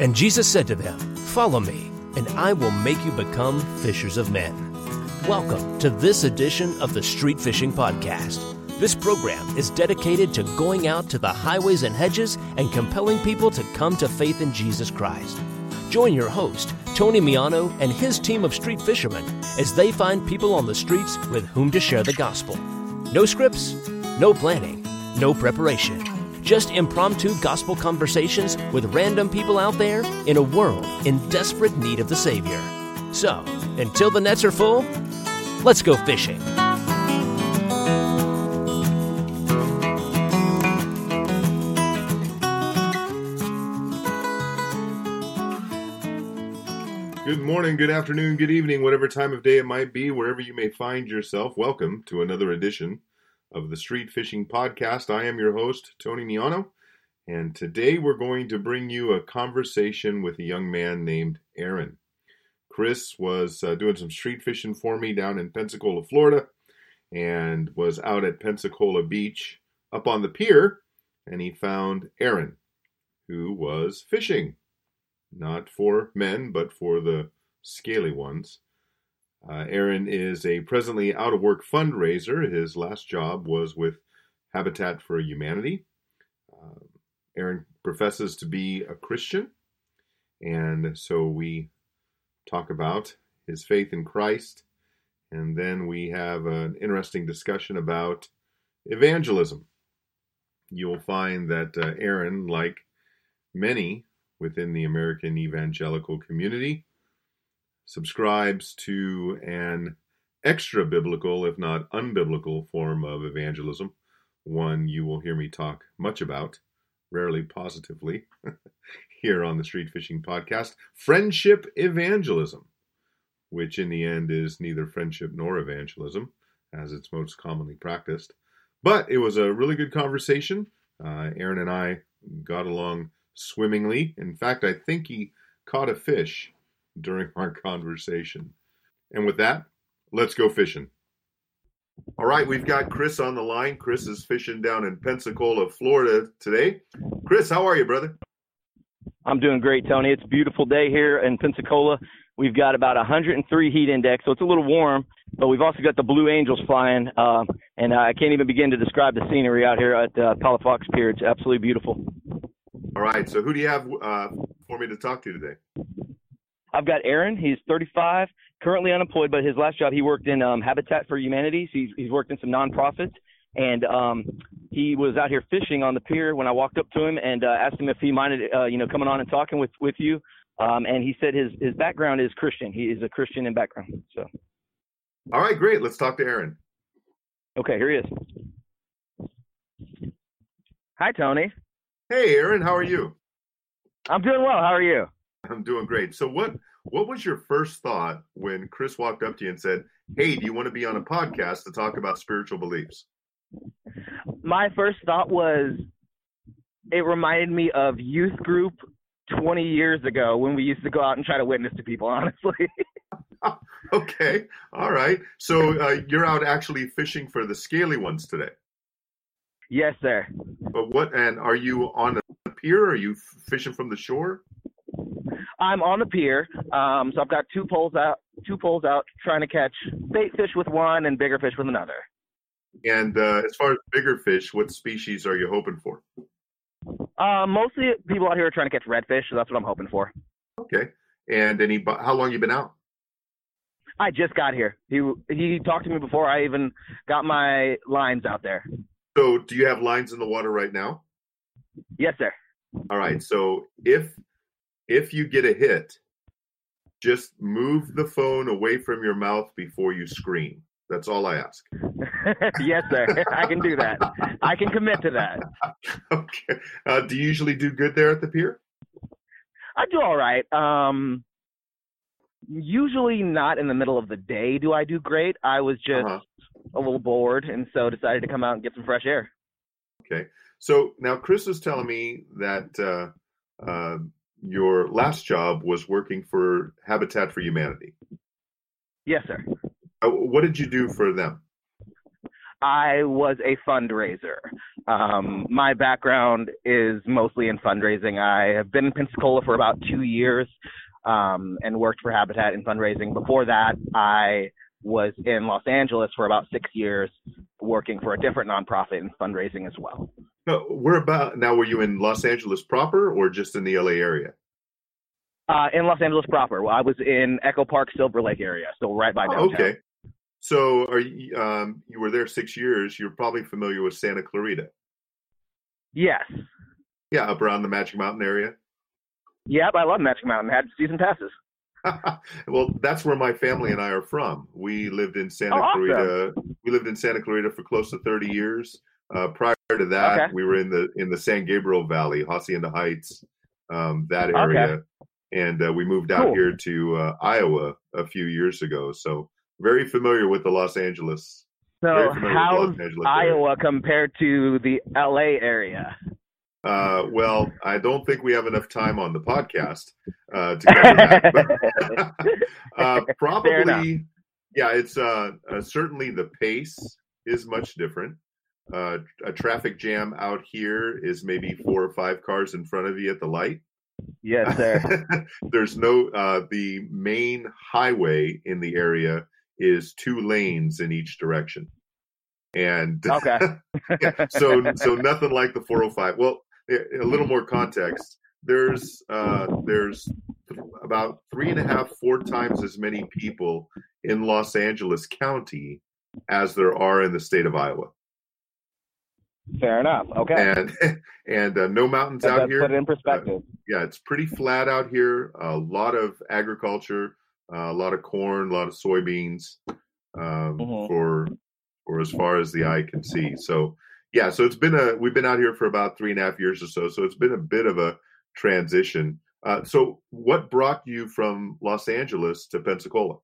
And Jesus said to them, Follow me, and I will make you become fishers of men. Welcome to this edition of the Street Fishing Podcast. This program is dedicated to going out to the highways and hedges and compelling people to come to faith in Jesus Christ. Join your host, Tony Miano, and his team of street fishermen as they find people on the streets with whom to share the gospel. No scripts, no planning, no preparation. Just impromptu gospel conversations with random people out there in a world in desperate need of the Savior. So, until the nets are full, let's go fishing. Good morning, good afternoon, good evening, whatever time of day it might be, wherever you may find yourself. Welcome to another edition of the Street Fishing Podcast. I am your host, Tony Miano, and today we're going to bring you a conversation with a young man named Aaron. Chris was uh, doing some street fishing for me down in Pensacola, Florida, and was out at Pensacola Beach up on the pier, and he found Aaron, who was fishing not for men, but for the scaly ones. Uh, Aaron is a presently out of work fundraiser. His last job was with Habitat for Humanity. Uh, Aaron professes to be a Christian, and so we talk about his faith in Christ, and then we have an interesting discussion about evangelism. You'll find that uh, Aaron, like many within the American evangelical community, subscribes to an extra biblical, if not unbiblical, form of evangelism, one you will hear me talk much about, rarely positively, here on the Street Fishing Podcast friendship evangelism, which in the end is neither friendship nor evangelism, as it's most commonly practiced. But it was a really good conversation. Uh, Aaron and I got along swimmingly. In fact, I think he caught a fish during our conversation. And with that, let's go fishing. All right, we've got Chris on the line. Chris is fishing down in Pensacola, Florida today. Chris, how are you, brother? I'm doing great, Tony. It's a beautiful day here in Pensacola. We've got about 103 heat index, so it's a little warm, but we've also got the Blue Angels flying, uh, and I can't even begin to describe the scenery out here at uh, Palafox Pier. It's absolutely beautiful. All right. So who do you have uh, for me to talk to today? I've got Aaron. He's 35, currently unemployed, but his last job he worked in um, Habitat for Humanity. So he's, he's worked in some nonprofits, and um, he was out here fishing on the pier when I walked up to him and uh, asked him if he minded, uh, you know, coming on and talking with with you. Um, and he said his his background is Christian. He is a Christian in background. So. All right, great. Let's talk to Aaron. Okay, here he is. Hi, Tony. Hey, Aaron, how are you? I'm doing well. How are you? I'm doing great. So, what what was your first thought when Chris walked up to you and said, "Hey, do you want to be on a podcast to talk about spiritual beliefs?" My first thought was, it reminded me of youth group 20 years ago when we used to go out and try to witness to people. Honestly. okay. All right. So uh, you're out actually fishing for the scaly ones today. Yes, sir. But what? And are you on a pier? Or are you fishing from the shore? I'm on the pier. Um, so I've got two poles out, two poles out, trying to catch bait fish with one and bigger fish with another. And uh, as far as bigger fish, what species are you hoping for? Uh, mostly people out here are trying to catch redfish, so that's what I'm hoping for. Okay. And any? How long you been out? I just got here. He he talked to me before I even got my lines out there. So, do you have lines in the water right now? Yes, sir. All right. So, if if you get a hit, just move the phone away from your mouth before you scream. That's all I ask. yes, sir. I can do that. I can commit to that. okay. Uh, do you usually do good there at the pier? I do all right. Um, usually not in the middle of the day do I do great. I was just uh-huh a little bored, and so decided to come out and get some fresh air. Okay. So now Chris was telling me that uh, uh, your last job was working for Habitat for Humanity. Yes, sir. Uh, what did you do for them? I was a fundraiser. Um, my background is mostly in fundraising. I have been in Pensacola for about two years um, and worked for Habitat in fundraising. Before that, I was in Los Angeles for about six years, working for a different nonprofit in fundraising as well. No, where about now? Were you in Los Angeles proper, or just in the LA area? Uh, in Los Angeles proper. Well, I was in Echo Park, Silver Lake area, so right by downtown. Oh, okay. So, are you? Um, you were there six years. You're probably familiar with Santa Clarita. Yes. Yeah, up around the Magic Mountain area. Yep, I love Magic Mountain. Had season passes. well, that's where my family and I are from. We lived in Santa Oh, awesome. Clarita. We lived in Santa Clarita for close to 30 years. Uh, prior to that, Okay. we were in the in the San Gabriel Valley, Hacienda Heights, um, that area, and uh, we moved out Cool. here to uh, Iowa a few years ago. So very familiar with the Los Angeles. So Very familiar with the how's Los Angeles area. Iowa compared to the LA area? Uh, well, I don't think we have enough time on the podcast uh, to cover that. but- uh, probably, yeah. It's uh, uh, certainly the pace is much different. Uh, a traffic jam out here is maybe four or five cars in front of you at the light. yes, sir. There's no uh, the main highway in the area is two lanes in each direction, and Okay. yeah, so so nothing like the 405. Well, a a little more context. There's uh, there's about three and a half, four times as many people in Los Angeles County as there are in the state of Iowa, Fair enough. Okay. and and uh, no mountains That out here. put it in perspective. yeah, it's pretty flat out here. A lot of agriculture, uh, a lot of corn, a lot of soybeans um, Mhm. for for as far as the eye can see. So yeah, so it's been a we've been out here for about three and a half years or so. So it's been a bit of a transition. Uh, so what brought you from Los Angeles to Pensacola?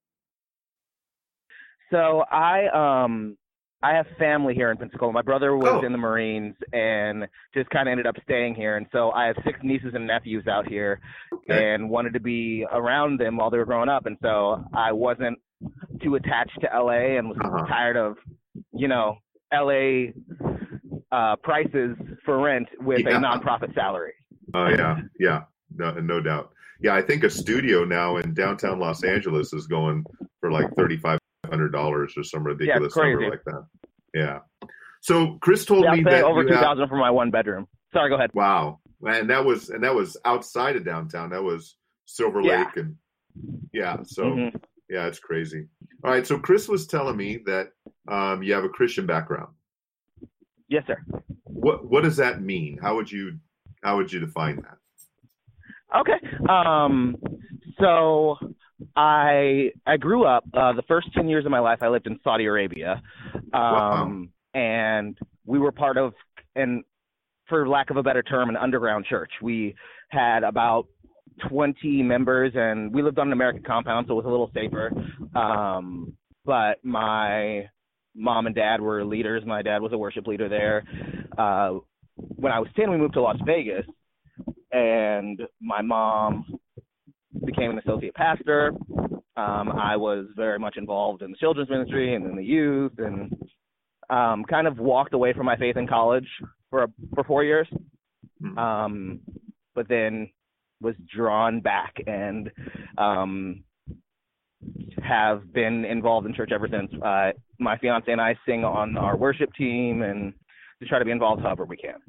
So I um I have family here in Pensacola. My brother was Oh. in the Marines and just kind of ended up staying here. And so I have six nieces and nephews out here Okay. and wanted to be around them while they were growing up. And so I wasn't too attached to LA and was Uh-huh. tired of, you know, LA uh, prices for rent with Yeah. a nonprofit salary. Oh yeah, yeah, no, no doubt. Yeah, I think a studio now in downtown Los Angeles is going for like thirty five hundred dollars or some ridiculous number like that. Yeah. So Chris told Yeah, me that over two thousand have, for my one bedroom. Sorry, go ahead. wow, and that was and that was outside of downtown. That was Silver Yeah. Lake and yeah. So Mhm. yeah, it's crazy. All right, so Chris was telling me that um, you have a Christian background. Yes, sir. What what does that mean? How would you how would you define that? Okay. Um, so I I grew up uh, the first ten years of my life. I lived in Saudi Arabia, um, and we were part of, and for lack of a better term, an underground church. We had about 20 members, and we lived on an American compound, so it was a little safer. Um, but my mom and dad were leaders. My dad was a worship leader there. Uh, when I was 10, we moved to Las Vegas, and my mom became an associate pastor. Um, I was very much involved in the children's ministry and in the youth, and um, kind of walked away from my faith in college for for four years. Mhm. Um, but then was drawn back and um, have been involved in church ever since. Uh, my fiance and I sing on our worship team and just try to be involved however we can.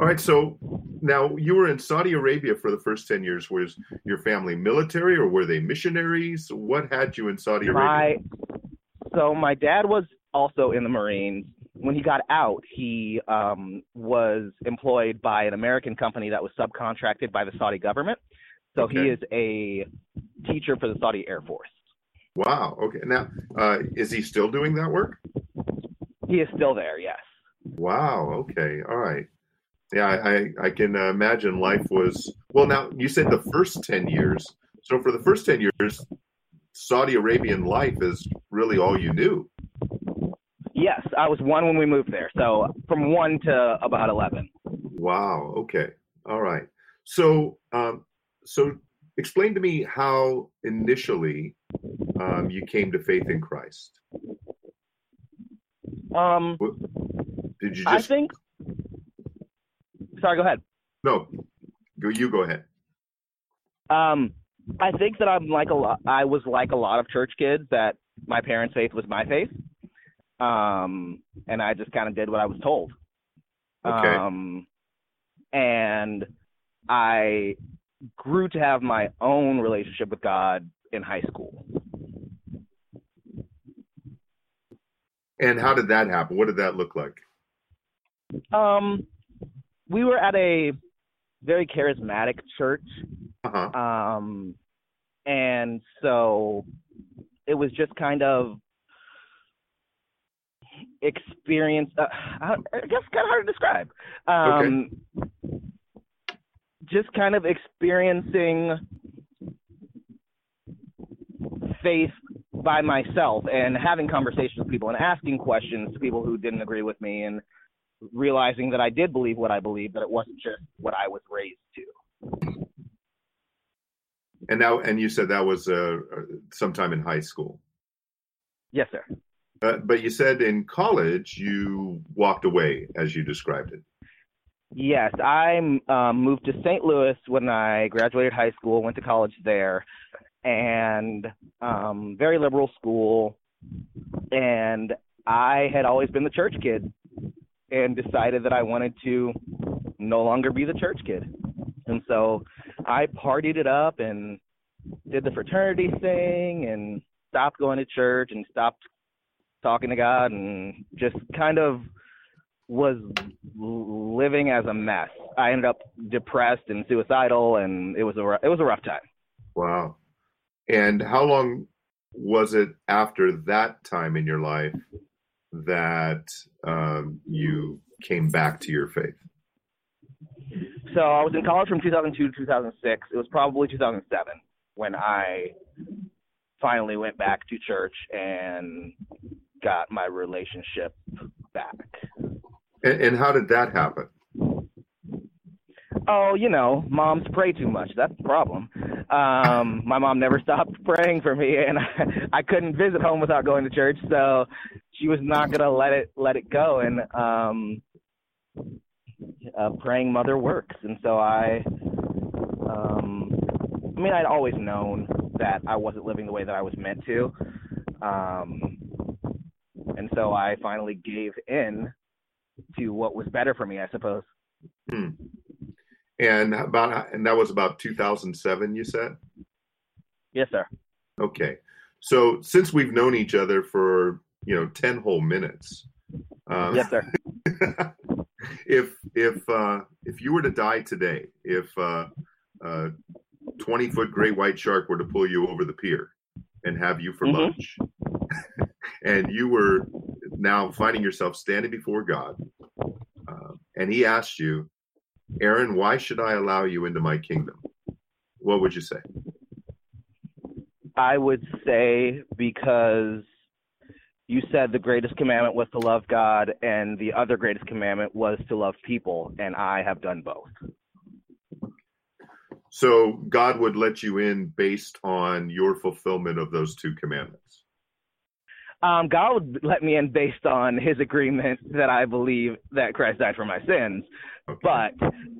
All right, so now you were in Saudi Arabia for the first 10 years. Was your family military or were they missionaries? What had you in Saudi Arabia? My so my dad was also in the Marines. When he got out, he um, was employed by an American company that was subcontracted by the Saudi government. So he is a teacher for the Saudi Air Force. Wow. Okay. Now, uh, is he still doing that work? He is still there, yes. Wow. Okay. All right. Yeah, I, I, can uh, imagine life was well. Now you said the first ten years. So for the first ten years, Saudi Arabian life is really all you knew. Yes, I was one when we moved there. So from one to about 11. Wow. Okay. All right. So, um, so explain to me how initially um, you came to faith in Christ. Um, Did you just I think. Sorry, go ahead. no? Go you go ahead. Um, I think that I'm like a lot. I was like a lot of church kids that my parents' faith was my faith, um, and I just kind of did what I was told. Okay. Um, and I grew to have my own relationship with God in high school. And how did that happen? What did that look like? Um, we were at a very charismatic church, Uh-huh. um, and so it was just kind of experience. Uh, I I guess kind of hard to describe. Um, Just kind of experiencing faith by myself and having conversations with people and asking questions to people who didn't agree with me and realizing that I did believe what I believed, that it wasn't just what I was raised to. And now, and you said that was uh, sometime in high school. Yes, sir. Uh, but you said in college you walked away, as you described it. Yes, I um, moved to St. Louis when I graduated high school, went to college there, and um, very liberal school. And I had always been the church kid and decided that I wanted to no longer be the church kid. And so I partied it up and did the fraternity thing and stopped going to church and stopped talking to God and just kind of was living as a mess. I ended up depressed and suicidal, and it was a it was a rough time. Wow. And how long was it after that time in your life that um, you came back to your faith? So I was in college from 2002 to 2006. It was probably 2007 when I finally went back to church and got my relationship back. And, and how did that happen? Oh, you know, moms pray too much. That's the problem. Um, my mom never stopped praying for me, and I, I couldn't visit home without going to church. So she was not gonna let it let it go. And um, a praying mother works, and so I, um, I mean, I'd always known that I wasn't living the way that I was meant to, um, and so I finally gave in to what was better for me, I suppose. Hmm. And about and that was about 2007, you said. Yes, sir. Okay. So since we've known each other for you know 10 whole minutes, um, Yes, sir. if if uh, if you were to die today, if uh, a 20 foot great white shark were to pull you over the pier and have you for Mhm. lunch, and you were now finding yourself standing before God, uh, and He asked you, Aaron, why should I allow you into my kingdom? What would you say? I would say because you said the greatest commandment was to love God, and the other greatest commandment was to love people, and I have done both. So God would let you in based on your fulfillment of those two commandments. Um, God would let me in based on His agreement that I believe that Christ died for my sins. Okay. But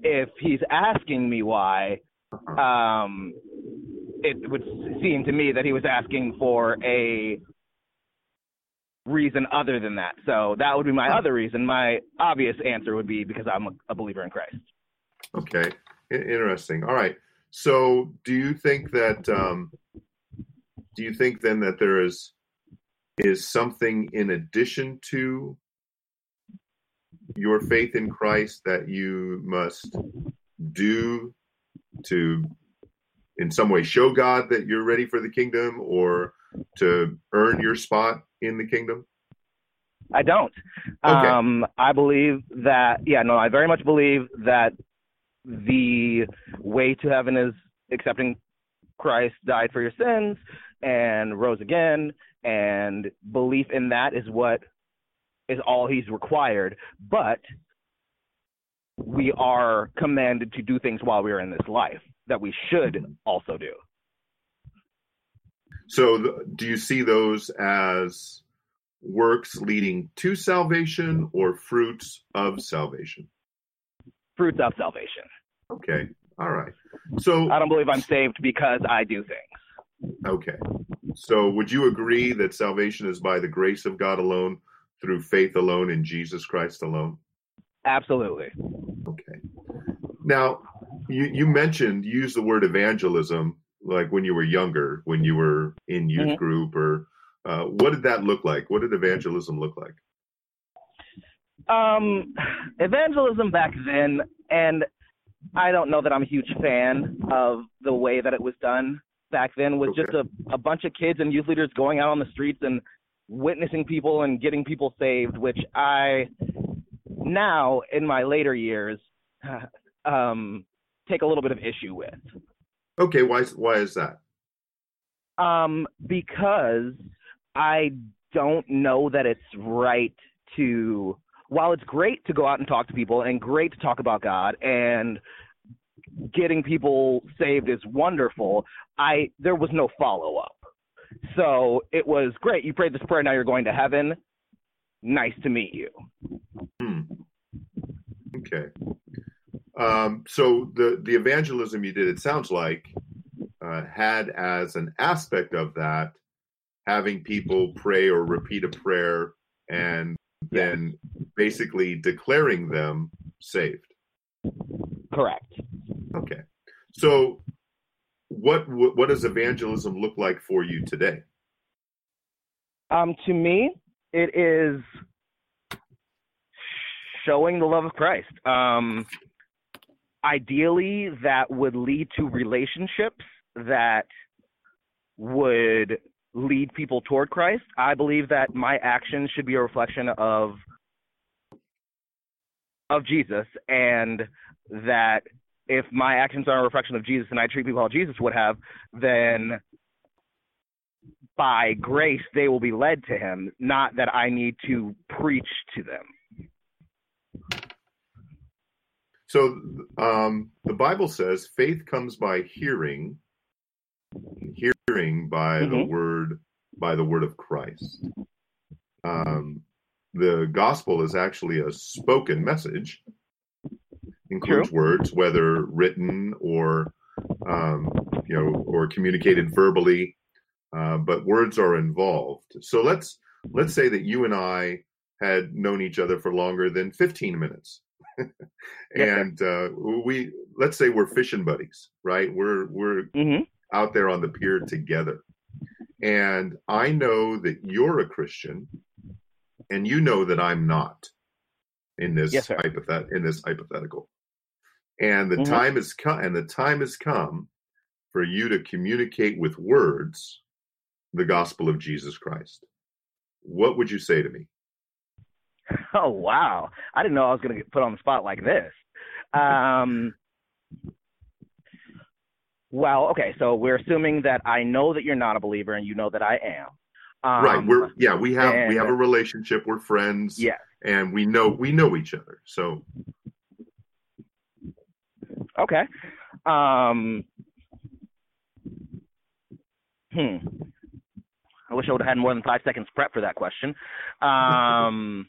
if He's asking me why, Uh-huh. um, it would seem to me that He was asking for a reason other than that. So that would be my other reason. My obvious answer would be because I'm a, a believer in Christ. Okay, interesting. All right. So, do you think that um, do you think then that there is is something in addition to your faith in Christ that you must do to in some way show God that you're ready for the kingdom or to earn your spot in the kingdom? I don't. Okay. Um, I believe that, yeah, no, I very much believe that the way to heaven is accepting Christ died for your sins and rose again, and belief in that is what is all he's required. But we are commanded to do things while we are in this life that we should mm-hmm. also do. So, do you see those as works leading to salvation or fruits of salvation? Fruits of salvation. Okay. All right. So I don't believe I'm saved because I do things. Okay. So would you agree that salvation is by the grace of God alone, through faith alone, in Jesus Christ alone? Absolutely. Okay. Now, you, you mentioned, you used the word evangelism like when you were younger, when you were in youth mm-hmm. group, or uh, what did that look like? What did evangelism look like? Um, evangelism back then, and I don't know that I'm a huge fan of the way that it was done back then, was okay. just a, a bunch of kids and youth leaders going out on the streets and witnessing people and getting people saved, which I now in my later years um, take a little bit of issue with. Okay, why why is that? Um, because I don't know that it's right to while it's great to go out and talk to people and great to talk about God and getting people saved is wonderful, I there was no follow up. So it was great. You prayed this prayer, now you're going to heaven. Nice to meet you. Hmm. Okay. Um, so the the evangelism you did, it sounds like, uh, had as an aspect of that having people pray or repeat a prayer and then basically declaring them saved. Correct. Okay. So what what does evangelism look like for you today? Um to me, it is showing the love of Christ. Um ideally that would lead to relationships that would lead people toward Christ. I believe that my actions should be a reflection of of Jesus and that if my actions are a reflection of Jesus and I treat people how Jesus would have, then by grace they will be led to him, not that I need to preach to them. So um, the Bible says faith comes by hearing, hearing by mm-hmm. the word by the word of Christ. Um, the gospel is actually a spoken message, includes True. words, whether written or um, you know or communicated verbally, uh, but words are involved. So let's let's say that you and I had known each other for longer than 15 minutes and uh, we let's say we're fishing buddies, right? We're we're mm-hmm. out there on the pier together, and I know that you're a Christian, and you know that I'm not in this yes, hypothet- in this hypothetical, and the mm-hmm. time has come, and the time has come for you to communicate with words the gospel of Jesus Christ. What would you say to me? Oh wow! I didn't know I was going to get put on the spot like this. Um, well, okay, so we're assuming that I know that you're not a believer, and you know that I am. Um, right. We're yeah. We have and, we have a relationship. We're friends. Yeah. And we know we know each other. So. Okay. Um. Hmm. I wish I would have had more than five seconds prep for that question. Um.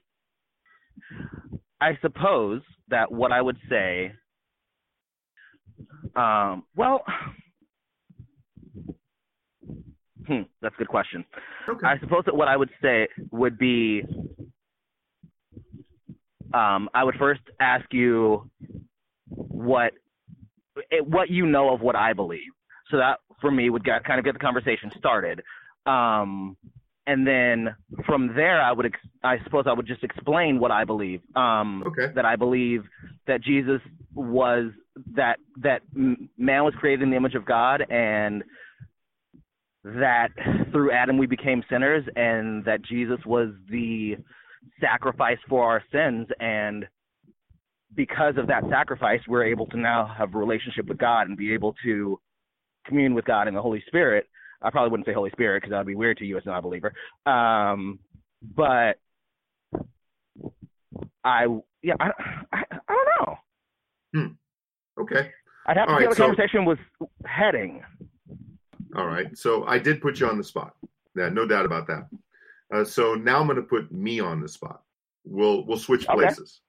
I suppose that what I would say, um, well, hmm, that's a good question. Okay. I suppose that what I would say would be, um, I would first ask you what what you know of what I believe. So that for me would get, kind of get the conversation started. Um, and then from there i would ex- i suppose i would just explain what i believe um okay. that i believe that jesus was that that man was created in the image of god and that through adam we became sinners and that jesus was the sacrifice for our sins and because of that sacrifice we're able to now have a relationship with god and be able to commune with god and the holy spirit I probably wouldn't say Holy Spirit because that would be weird to you as a non-believer. Um, but I, yeah, I, I, I don't know. Hmm. Okay. I'd have to All see right, how the so, conversation was heading. All right. So I did put you on the spot. Yeah, no doubt about that. Uh, so now I'm going to put me on the spot. We'll we'll switch Okay. places.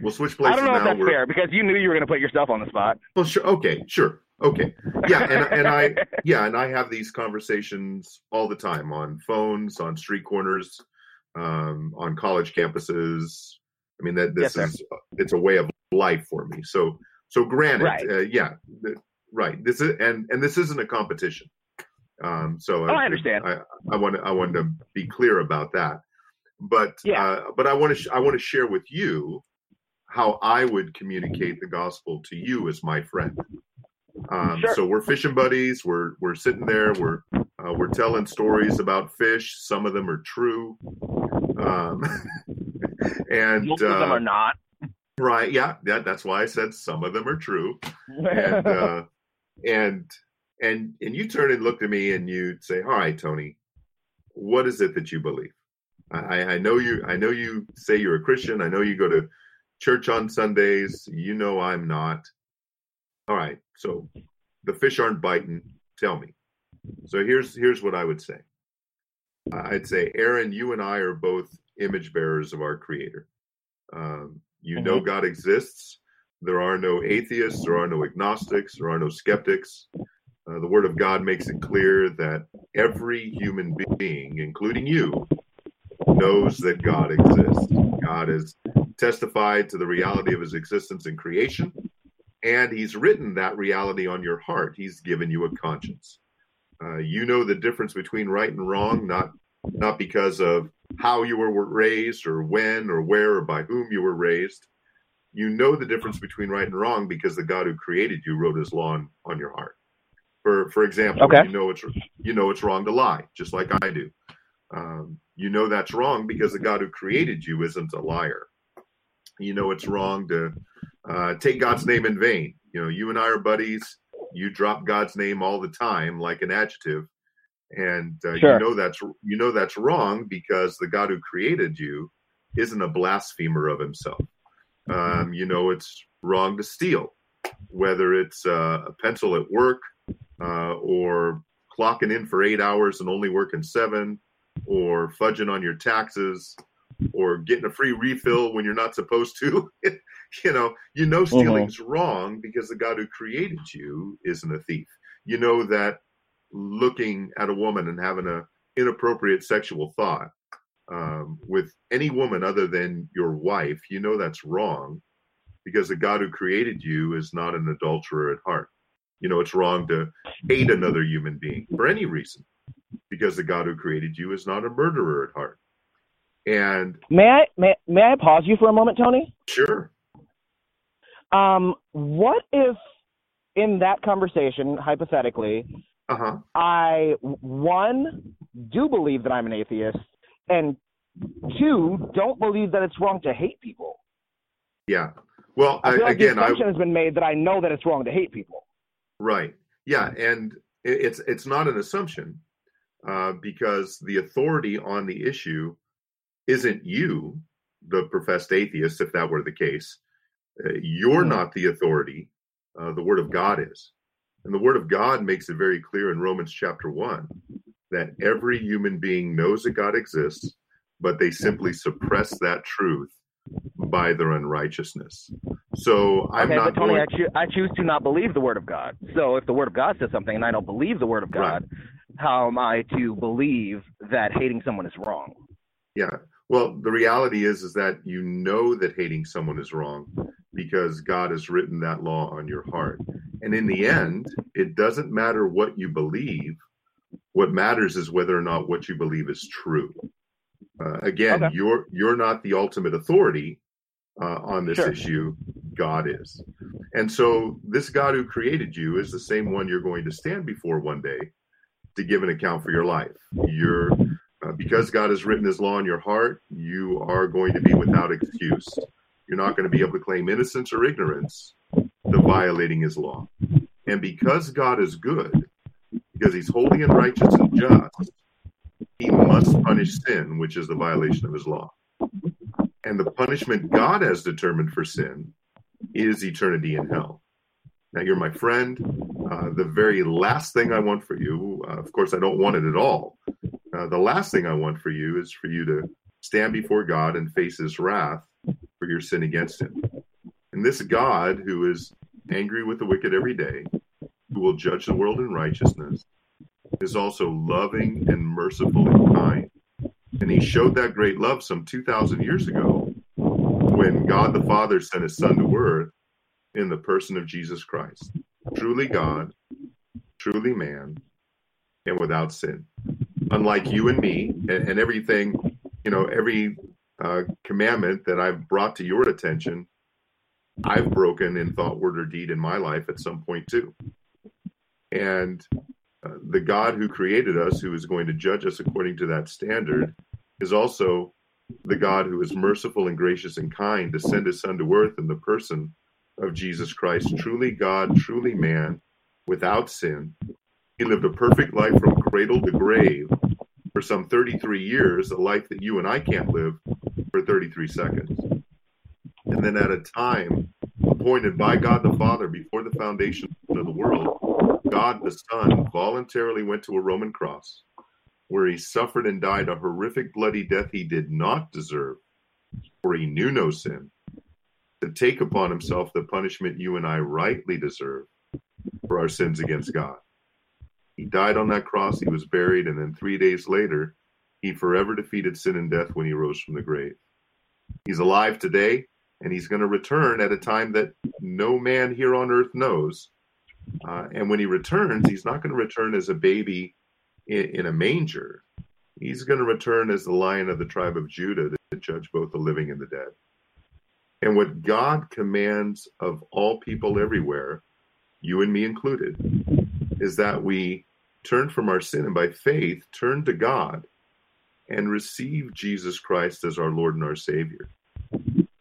We'll switch places I don't know if that's We're- fair because you knew you were going to put yourself on the spot. Well, sure. Okay, sure. Okay. Yeah, and and I yeah, and I have these conversations all the time on phones, on street corners, um, on college campuses. I mean that this Yes, is it's a way of life for me. So so granted, Right. uh, yeah, th- right. This is and and this isn't a competition. Um, so Oh, I understand. I I want to I wanted to be clear about that. But Yeah. uh, but I want to sh- I want to share with you how I would communicate the gospel to you as my friend. Um, Sure. So we're fishing buddies. We're we're sitting there. We're uh, we're telling stories about fish. Some of them are true, um, and Most of them uh, are not. right. Yeah, that, that's why I said some of them are true. And uh, and and and you turn and look at me and you say, "All right, Tony, what is it that you believe?" I, I know you. I know you say you're a Christian. I know you go to church on Sundays. You know I'm not. All right. So the fish aren't biting. Tell me. So here's here's what I would say. I'd say, Aaron, you and I are both image bearers of our Creator. Um, you know God exists. There are no atheists. There are no agnostics. There are no skeptics. Uh, the Word of God makes it clear that every human being, including you, knows that God exists. God has testified to the reality of his existence in creation, and he's written that reality on your heart. He's given you a conscience. Uh, you know the difference between right and wrong, not not because of how you were raised or when or where or by whom you were raised. You know the difference between right and wrong because the God who created you wrote his law on, on your heart. For for example, Okay. you know it's you know it's wrong to lie, just like I do. Um, you know that's wrong because the God who created you isn't a liar. You know it's wrong to uh, take God's name in vain. You know, you and I are buddies. You drop God's name all the time, like an adjective, and uh, Sure. you know that's you know that's wrong because the God who created you isn't a blasphemer of Himself. Um, you know it's wrong to steal, whether it's uh, a pencil at work uh, or clocking in for eight hours and only working seven, or fudging on your taxes, or getting a free refill when you're not supposed to. you know, you know stealing's wrong because the God who created you isn't a thief. You know that looking at a woman and having a inappropriate sexual thought um, with any woman other than your wife, you know that's wrong because the God who created you is not an adulterer at heart. You know it's wrong to hate another human being for any reason because the God who created you is not a murderer at heart. And May I may, may I pause you for a moment, Tony? sure, Um, what if in that conversation, hypothetically, uh huh, I one do believe that I'm an atheist, and two don't believe that it's wrong to hate people. yeah. Well, I I, like again, the I assumption has been made that I know that it's wrong to hate people. Right. Yeah, and it- it's it's not an assumption uh, because the authority on the issue isn't you, the professed atheist, if that were the case. Uh, you're Hmm. not the authority. Uh, the Word of God is, and the Word of God makes it very clear in Romans chapter one that every human being knows that God exists, but they simply suppress that truth by their unrighteousness. So I'm okay, not but Tony, going. I, choo- I choose to not believe the word of God. So if the word of God says something and I don't believe the word of God, how am I to believe that hating someone is wrong? Yeah. Well, the reality is is that you know that hating someone is wrong because God has written that law on your heart. And in the end, it doesn't matter what you believe. What matters is whether or not what you believe is true. Uh, again, Okay. you're you're not the ultimate authority uh, on this Sure. issue. God is. And so this God who created you is the same one you're going to stand before one day to give an account for your life. You're uh, because God has written His law in your heart, you are going to be without excuse. You're not going to be able to claim innocence or ignorance to violating His law. And because God is good, because He's holy and righteous and just, He must punish sin, which is the violation of His law. And the punishment God has determined for sin is eternity in hell. Now, you're my friend. Uh, the very last thing I want for you, uh, of course, I don't want it at all, uh, the last thing I want for you is for you to stand before God and face his wrath your sin against him. And this God who is angry with the wicked every day, who will judge the world in righteousness, is also loving and merciful and kind. And he showed that great love some 2,000 years ago when God the Father sent his Son to earth in the person of Jesus Christ. Truly God, truly man, and without sin. Unlike you and me, and, and everything, you know, every uh, commandment that I've brought to your attention, I've broken in thought, word, or deed in my life at some point too. And uh, the God who created us, who is going to judge us according to that standard, is also the God who is merciful and gracious and kind to send his son to earth in the person of Jesus Christ, truly God, truly man, without sin. He lived a perfect life from cradle to grave for some 33 years, a life that you and I can't live for 33 seconds. And then at a time appointed by God the Father before the foundation of the world, God the Son voluntarily went to a Roman cross where he suffered and died a horrific bloody death he did not deserve, for he knew no sin, to take upon himself the punishment you and I rightly deserve for our sins against God. He died on that cross, he was buried, and then three days later, he forever defeated sin and death when he rose from the grave. He's alive today, and he's going to return at a time that no man here on earth knows. Uh, and when he returns, he's not going to return as a baby in, in a manger. He's going to return as the lion of the tribe of Judah to judge both the living and the dead. And what God commands of all people everywhere, you and me included, is that we turn from our sin and by faith turn to God and receive Jesus Christ as our Lord and our Savior.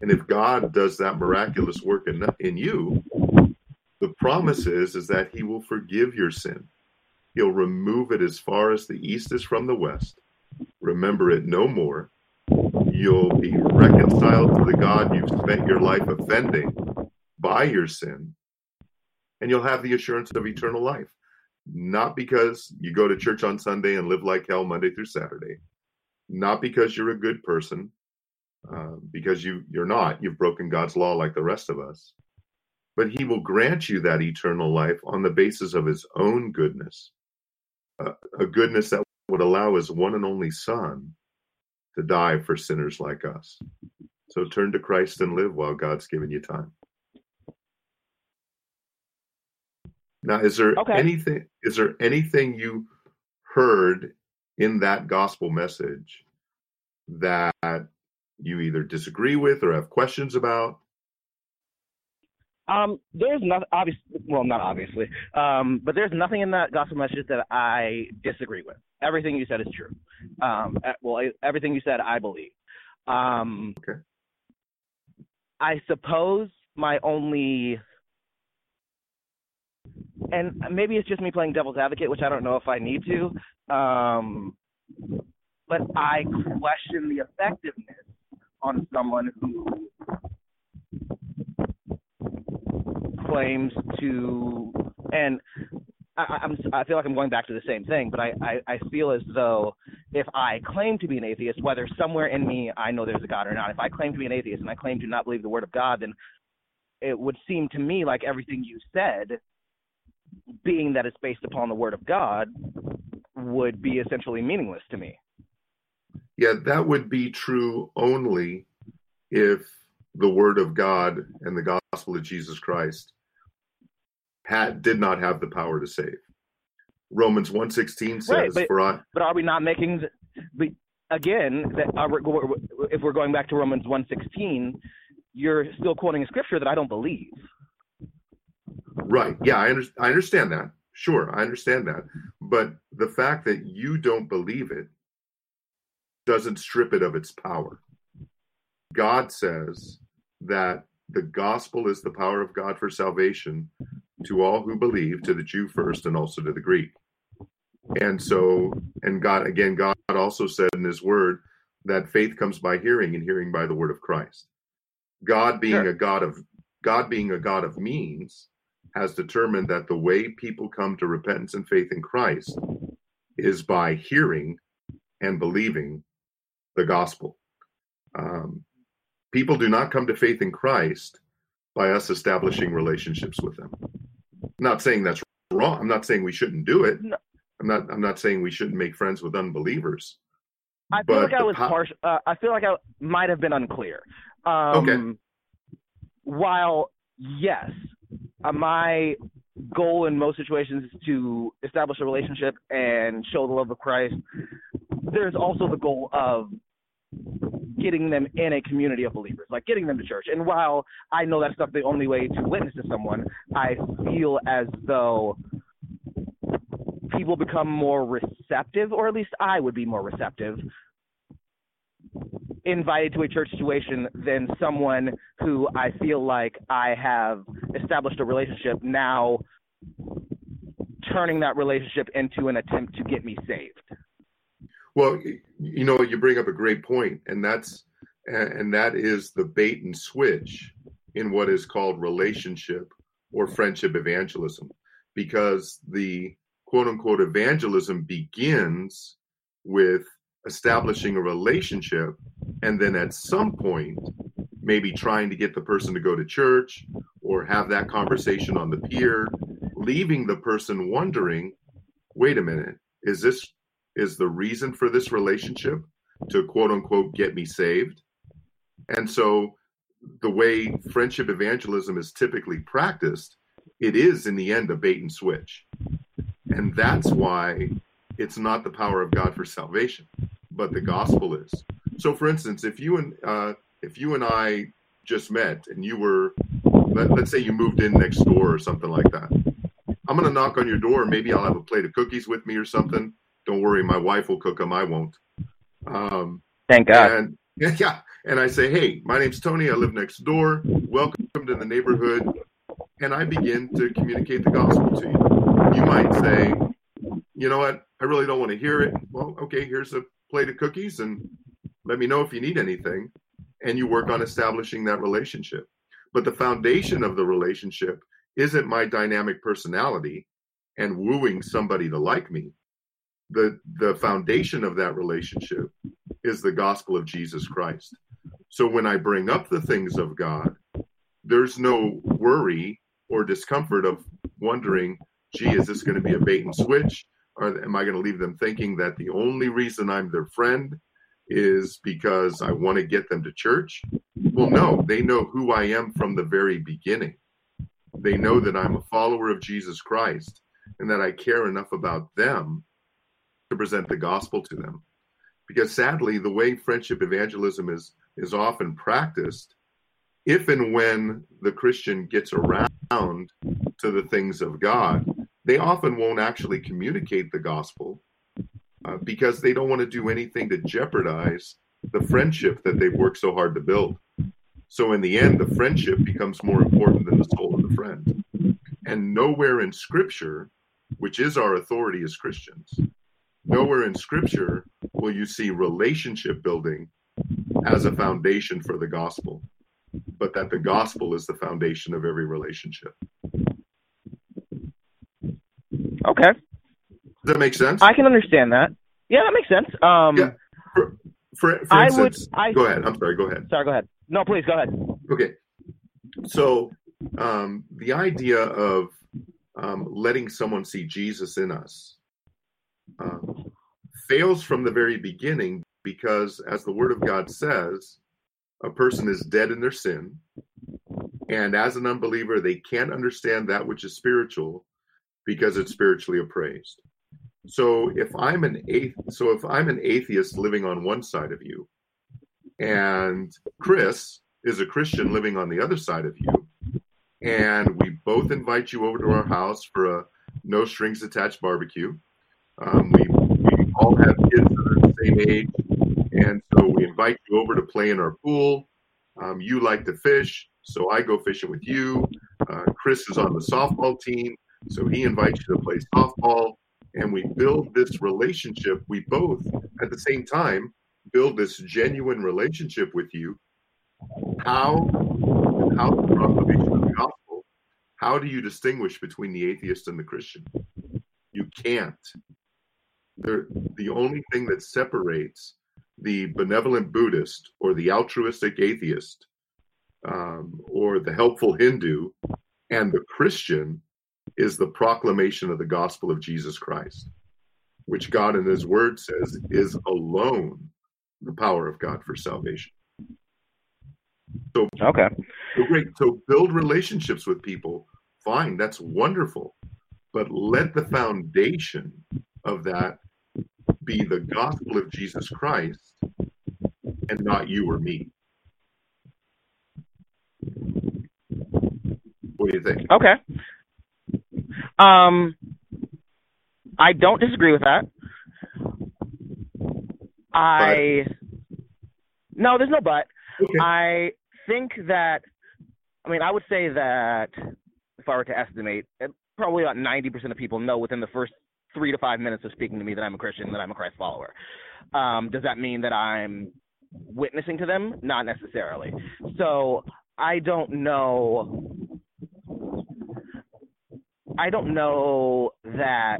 And if God does that miraculous work in, in you, the promise is, is that He will forgive your sin He'll remove it as far as the east is from the west. Remember it no more. You'll be reconciled to the God you've spent your life offending by your sin. And you'll have the assurance of eternal life. Not because you go to church on Sunday and live like hell Monday through Saturday. Not because you're a good person, uh, because you, you're not. You've broken God's law like the rest of us. But He will grant you that eternal life on the basis of His own goodness a, goodness that would allow his one and only son to die for sinners like us. So turn to Christ and live while God's given you time. Now, is there okay. anything is there anything you heard in that gospel message that you either disagree with or have questions about? Um, there's not obviously, well, not obviously, um, but there's nothing in that gospel message that I disagree with. Everything you said is true. Um, well, everything you said, I believe. Um, okay. I suppose my only, and maybe it's just me playing devil's advocate, which I don't know if I need to, um, but I question the effectiveness on someone who claims to, and I, I'm, I feel like I'm going back to the same thing, but I, I, I feel as though if I claim to be an atheist, whether somewhere in me I know there's a God or not, if I claim to be an atheist and I claim to not believe the word of God, then it would seem to me like everything you said, being that it's based upon the word of God, would be essentially meaningless to me. Yeah, that would be true only if the word of God and the gospel of Jesus Christ had did not have the power to save. Romans 1:16 says right, but, for I, but are we not making the, again that are, if we're going back to Romans 1:16 you're still quoting a scripture that I don't believe. Right. Yeah, I, under, I understand that. Sure, I understand that. But the fact that you don't believe it doesn't strip it of its power. God says that the gospel is the power of God for salvation to all who believe, to the Jew first and also to the Greek. And so, and God, again, God also said in his word that faith comes by hearing and hearing by the word of Christ. God being sure. a God of God being a God of means has determined that the way people come to repentance and faith in Christ is by hearing and believing the gospel. Um, people do not come to faith in Christ by us establishing relationships with them. I'm not saying that's wrong. I'm not saying we shouldn't do it. No. I'm not. I'm not saying we shouldn't make friends with unbelievers. I feel like I was po- partial. Uh, I feel like I might have been unclear. Um, okay. While yes, uh, my goal in most situations is to establish a relationship and show the love of Christ. There's also the goal of getting them in a community of believers, like getting them to church. And while I know that's not the only way to witness to someone, I feel as though people become more receptive, or at least I would be more receptive, invited to a church situation than someone who I feel like I have established a relationship now turning that relationship into an attempt to get me saved. Well, you know, you bring up a great point, and that's and that is the bait and switch in what is called relationship or friendship evangelism, because the quote unquote evangelism begins with establishing a relationship and then at some point maybe trying to get the person to go to church or have that conversation on the pier leaving the person wondering wait a minute is this is the reason for this relationship to quote unquote get me saved. And so the way friendship evangelism is typically practiced, it is in the end a bait and switch. And that's why it's not the power of God for salvation, but the gospel is. So for instance, if you and uh, if you and I just met and you were let, let's say you moved in next door or something like that. I'm going to knock on your door. Maybe I'll have a plate of cookies with me or something. Don't worry, my wife will cook them. I won't. Um, Thank God. And, yeah, and I say, hey, my name's Tony. I live next door. Welcome to the neighborhood. And I begin to communicate the gospel to you. You might say, you know what? I really don't want to hear it. Well, okay, here's a plate of cookies and let me know if you need anything. And you work on establishing that relationship. But the foundation of the relationship isn't my dynamic personality and wooing somebody to like me the the foundation of that relationship is the gospel of Jesus Christ. So when I bring up the things of God, there's no worry or discomfort of wondering, gee, is this going to be a bait and switch? Am I going to leave them thinking that the only reason I'm their friend is because I want to get them to church? Well, no, they know who I am from the very beginning. They know that I'm a follower of Jesus Christ and that I care enough about them to present the gospel to them. Because sadly, the way friendship evangelism is is often practiced, if and when the Christian gets around to the things of God, they often won't actually communicate the gospel uh, because they don't want to do anything to jeopardize the friendship that they've worked so hard to build. So in the end, the friendship becomes more important than the soul of the friend. And nowhere in Scripture, which is our authority as Christians, Nowhere in scripture will you see relationship building as a foundation for the gospel, but that the gospel is the foundation of every relationship. Okay. Does that make sense? I can understand that. Yeah, that makes sense. Um, yeah. For, for, for instance, would, I, go ahead. I'm sorry. Go ahead. Sorry. Go ahead. No, please go ahead. Okay. So um, the idea of um, letting someone see Jesus in us uh, fails from the very beginning because, as the Word of God says, a person is dead in their sin. And as an unbeliever, they can't understand that which is spiritual because it's spiritually appraised. So if I'm an so if I'm an atheist living on one side of you, and Chris is a Christian living on the other side of you, and we both invite you over to our house for a no strings attached barbecue, um, we, we all have kids that are the same age, and so we invite you over to play in our pool. Um, you like to fish, so I go fishing with you. Uh, Chris is on the softball team, so he invites you to play softball, and we build this relationship. We both, at the same time, build this genuine relationship with you. How, how the proclamation of the gospel, how do you distinguish between the atheist and the Christian? You can't They're, the only thing that separates the benevolent Buddhist or the altruistic atheist um, or the helpful Hindu and the Christian is the proclamation of the gospel of Jesus Christ, which God in His Word says is alone the power of God for salvation. So, okay. So great. So build relationships with people. Fine, that's wonderful. But let the foundation of that be the gospel of Jesus Christ and not you or me. What do you think? Okay. Um, I don't disagree with that. I no, there's no but. Okay. I think that I mean I would say that if I were to estimate, probably about ninety percent of people know within the first three to five minutes of speaking to me that I'm a Christian, that I'm a Christ follower. Um, does that mean that I'm witnessing to them? Not necessarily. So I don't know. I don't know that.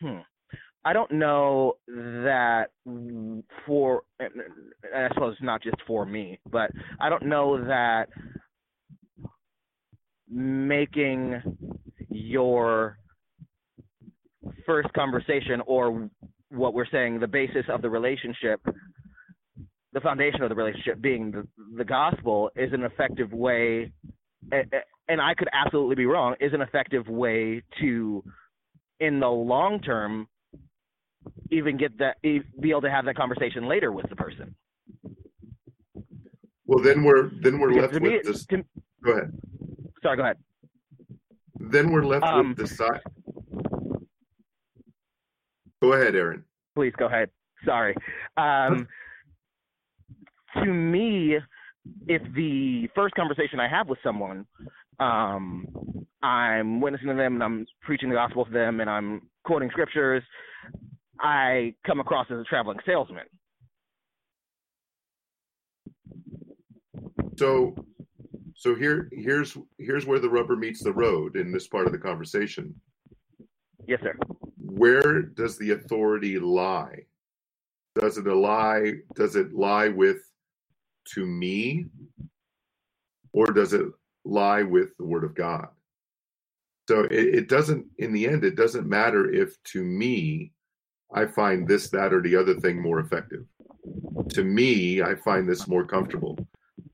Hmm. I don't know that for, I suppose not just for me, but I don't know that making your first conversation or what we're saying the basis of the relationship the foundation of the relationship being the, the gospel is an effective way and i could absolutely be wrong is an effective way to in the long term even get that be able to have that conversation later with the person. Well then we're then we're left with me, this to, go ahead. Sorry go ahead. Then we're left Um, with the side. Go ahead aaron. Please go ahead. Sorry. Um, to me, if the first conversation I have with someone, um, I'm witnessing to them and I'm preaching the gospel to them and I'm quoting scriptures, I come across as a traveling salesman. So, so here, here's here's where the rubber meets the road in this part of the conversation. Yes, sir. Where does the authority lie? Does it lie? Does it lie with to me, or does it lie with the Word of God? So it, it doesn't. In the end, it doesn't matter if to me I find this, that, or the other thing more effective. To me, I find this more comfortable.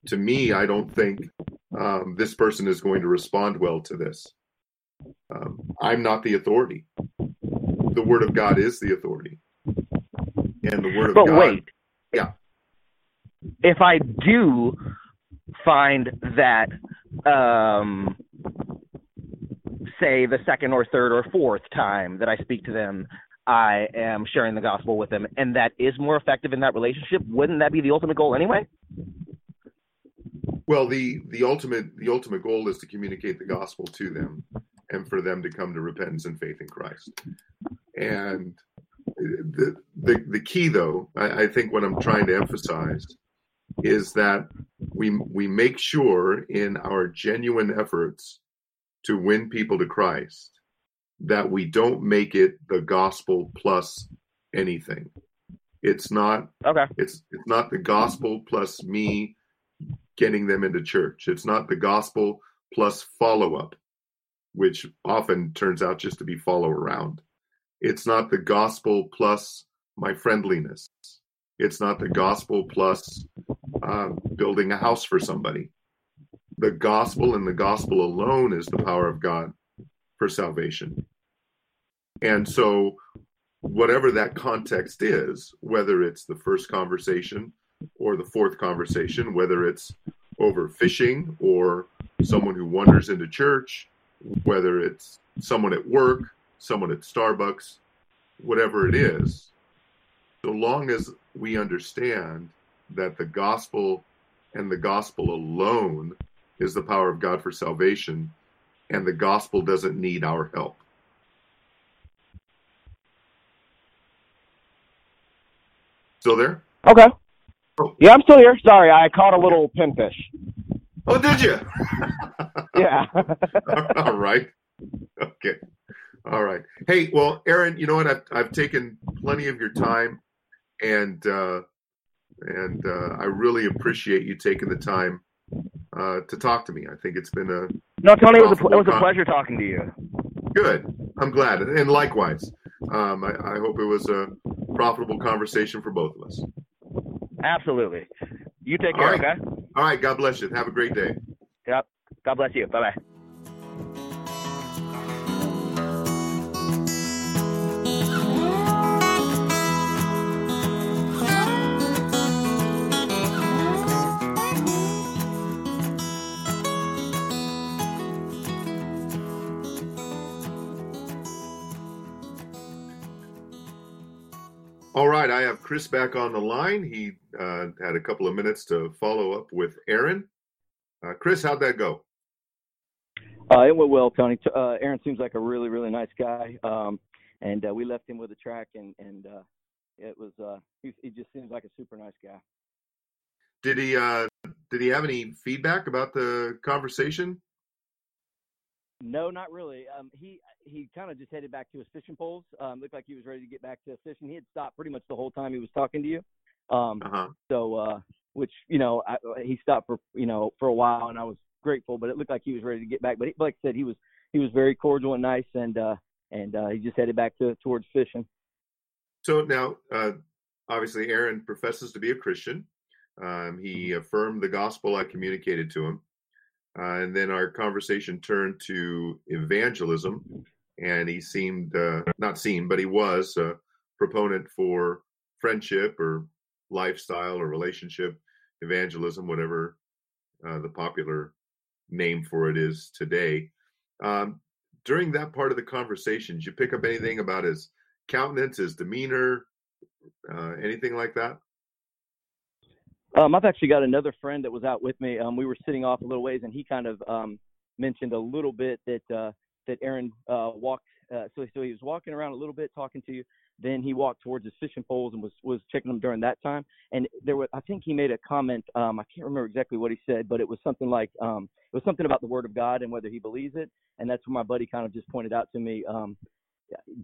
To me, I don't think um, this person is going to respond well to this. Um, I'm not the authority. The Word of God is the authority. And the Word of But God. wait. Yeah. If I do find that, um, say, the second or third or fourth time that I speak to them, I am sharing the gospel with them, and that is more effective in that relationship, wouldn't that be the ultimate goal anyway? Well, the the ultimate the ultimate goal is to communicate the gospel to them, and for them to come to repentance and faith in Christ. And the the, the key, though, I, I think what I'm trying to emphasize is that we we make sure in our genuine efforts to win people to Christ that we don't make it the gospel plus anything. It's not Okay. it's it's not the gospel plus me getting them into church. It's not the gospel plus follow up, which often turns out just to be follow around. It's not the gospel plus my friendliness. It's not the gospel plus uh, building a house for somebody. The gospel and the gospel alone is the power of God for salvation. And so, whatever that context is, whether it's the first conversation or the fourth conversation, whether it's over fishing or someone who wanders into church, whether it's someone at work, someone at Starbucks, whatever it is, so long as we understand that the gospel and the gospel alone is the power of God for salvation, and the gospel doesn't need our help. Still there? Okay. Oh. Yeah, I'm still here. Sorry, I caught a little pinfish. Oh, did you? Yeah. All right. Okay. All right. Hey, well, Aaron, you know what? I've I've taken plenty of your time, and uh, and uh, I really appreciate you taking the time uh, to talk to me. I think it's been a no, Tony. It was a, it was a pleasure talking to you. Good. I'm glad, and likewise. Um, I, I hope it was a profitable conversation for both of us. Absolutely. You take care. All right. Okay. All right. God bless you. Have a great day. Yep. God bless you. Bye bye. All right, I have Chris back on the line. He uh, had a couple of minutes to follow up with Aaron. Uh, Chris, how'd that go? Uh, it went well, Tony. Uh, Aaron seems like a really, really nice guy, um, and uh, we left him with a tract, and and uh, it was uh, he, he just seems like a super nice guy. Did he uh, did he have any feedback about the conversation? No, not really. Um, he he kind of just headed back to his fishing poles. Um, looked like he was ready to get back to fishing. He had stopped pretty much the whole time he was talking to you. Um, uh-huh. So, uh, which you know, I, he stopped for you know for a while, and I was grateful. But it looked like he was ready to get back. But he, like I said, he was he was very cordial and nice, and uh, and uh, he just headed back to towards fishing. So now, uh, obviously, Aaron professes to be a Christian. Um, he affirmed the gospel I communicated to him. Uh, and then our conversation turned to evangelism, and he seemed uh, not seemed, but he was a proponent for friendship or lifestyle or relationship evangelism, whatever uh, the popular name for it is today. Um, during that part of the conversation, did you pick up anything about his countenance, his demeanor, uh, anything like that? Um, I've actually got another friend that was out with me. Um, we were sitting off a little ways, and he kind of um, mentioned a little bit that uh, that Aaron uh, walked. Uh, so, so he was walking around a little bit, talking to you. Then he walked towards his fishing poles and was was checking them during that time. And there was, I think he made a comment. Um, I can't remember exactly what he said, but it was something like um, it was something about the Word of God and whether he believes it. And that's what my buddy kind of just pointed out to me. Um,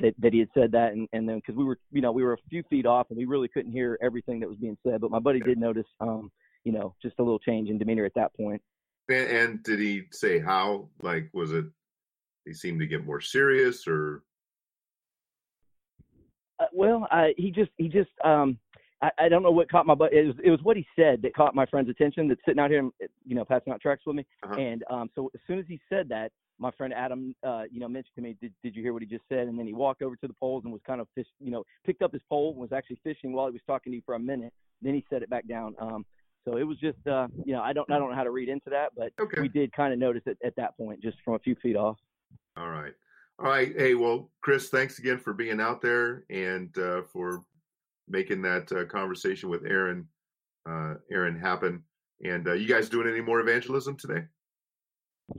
that that he had said that. And and then because we were you know we were a few feet off and we really couldn't hear everything that was being said. But my buddy did notice um you know just a little change in demeanor at that point. And, and did he say how? Like was it he seemed to get more serious or? Uh, well I, he just he just um I, I don't know what caught my butt. It was, it was what he said that caught my friend's attention. That's sitting out here, you know, passing out tracts with me. Uh-huh. And um, so as soon as he said that, my friend Adam, uh, you know, mentioned to me, did, did you hear what he just said? And then he walked over to the poles and was kind of fish, you know, picked up his pole and was actually fishing while he was talking to you for a minute. Then he set it back down. Um, so it was just, uh, you know, I don't, I don't know how to read into that, but okay. we did kind of notice it at that point, just from a few feet off. All right. All right. Hey, well, Chris, thanks again for being out there and uh, for making that uh, conversation with Aaron, uh, Aaron happen. And uh, you guys doing any more evangelism today?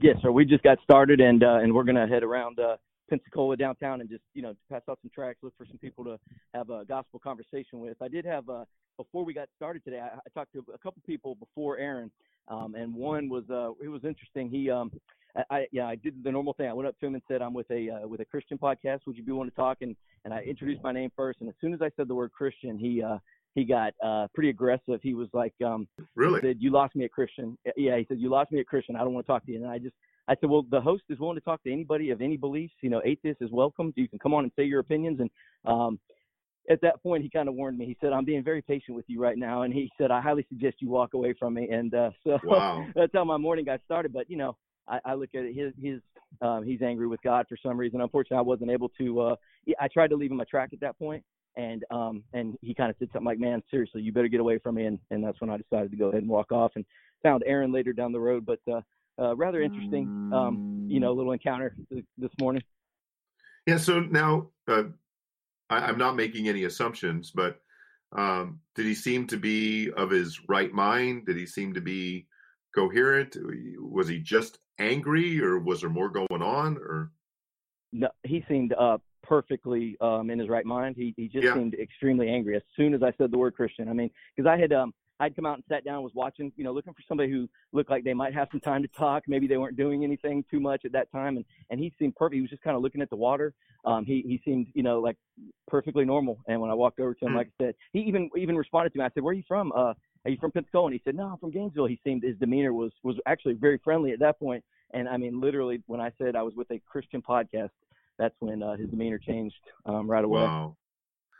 Yes, sir. We just got started, and uh, and we're gonna head around uh, Pensacola downtown and just you know pass out some tracts, look for some people to have a gospel conversation with. I did have uh, before we got started today. I, I talked to a couple people before Aaron, um, and one was uh, it was interesting. He um, I, I yeah I did the normal thing. I went up to him and said I'm with a uh, with a Christian podcast. Would you be willing to talk? And and I introduced my name first. And as soon as I said the word Christian, he uh, he got uh pretty aggressive. He was like, um really? said, You lost me at Christian. Yeah, he said, You lost me at Christian. I don't want to talk to you. And I just I said, Well, the host is willing to talk to anybody of any beliefs, you know, atheist is welcome. You can come on and say your opinions and um at that point he kind of warned me. He said, I'm being very patient with you right now and he said, I highly suggest you walk away from me and uh so wow. that's how my morning got started. But you know, I, I look at it his his um he's angry with God for some reason. Unfortunately I wasn't able to uh I tried to leave him a tract at that point and um and he kind of said something like man seriously you better get away from me. And and that's when i decided to go ahead and walk off and found aaron later down the road. But uh, uh rather interesting um you know little encounter this morning. Yeah so now uh, I, i'm not making any assumptions but um did he seem to be of his right mind? Did he seem to be coherent? Was he just angry or was there more going on or? No he seemed uh perfectly um in his right mind he he just Yeah. seemed extremely angry as soon as i said the word christian i mean because i had um I'd come out and sat down, was watching, you know, looking for somebody who looked like they might have some time to talk. Maybe they weren't doing anything too much at that time, and and he seemed perfect. He was just kind of looking at the water. Um, he he seemed, you know, like perfectly normal. And when I walked over to him, mm. like I said, he even even responded to me. I said, "Where are you from? Uh, are you from Pensacola?" And he said, "No, I'm from Gainesville." He seemed his demeanor was was actually very friendly at that point. And I mean, literally, when I said I was with a Christian podcast, that's when uh, his demeanor changed um, right away. Wow.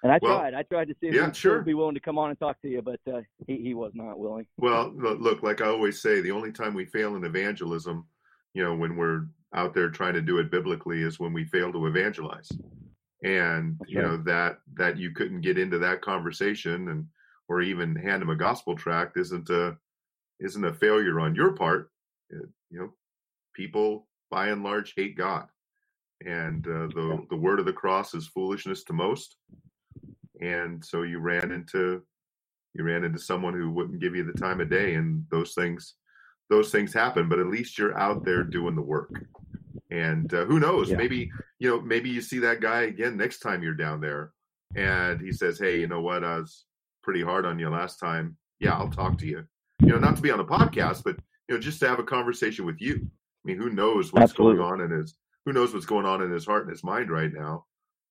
And I well, tried. I tried to see if yeah, he'd sure. be willing to come on and talk to you, but uh, he he was not willing. Well, look, like I always say, the only time we fail in evangelism, you know, when we're out there trying to do it biblically, is when we fail to evangelize. And That's you right. know that that you couldn't get into that conversation and or even hand him a gospel tract isn't a isn't a failure on your part. It, you know, people by and large hate God, and uh, the the word of the cross is foolishness to most. And so you ran into you ran into someone who wouldn't give you the time of day, and those things those things happen. But at least you're out there doing the work. And uh, who knows? Yeah. Maybe you know. Maybe you see that guy again next time you're down there, and he says, "Hey, you know what? I was pretty hard on you last time. Yeah, I'll talk to you. You know, not to be on a podcast, but you know, just to have a conversation with you. I mean, who knows what's Absolutely. going on in his who knows what's going on in his heart and his mind right now,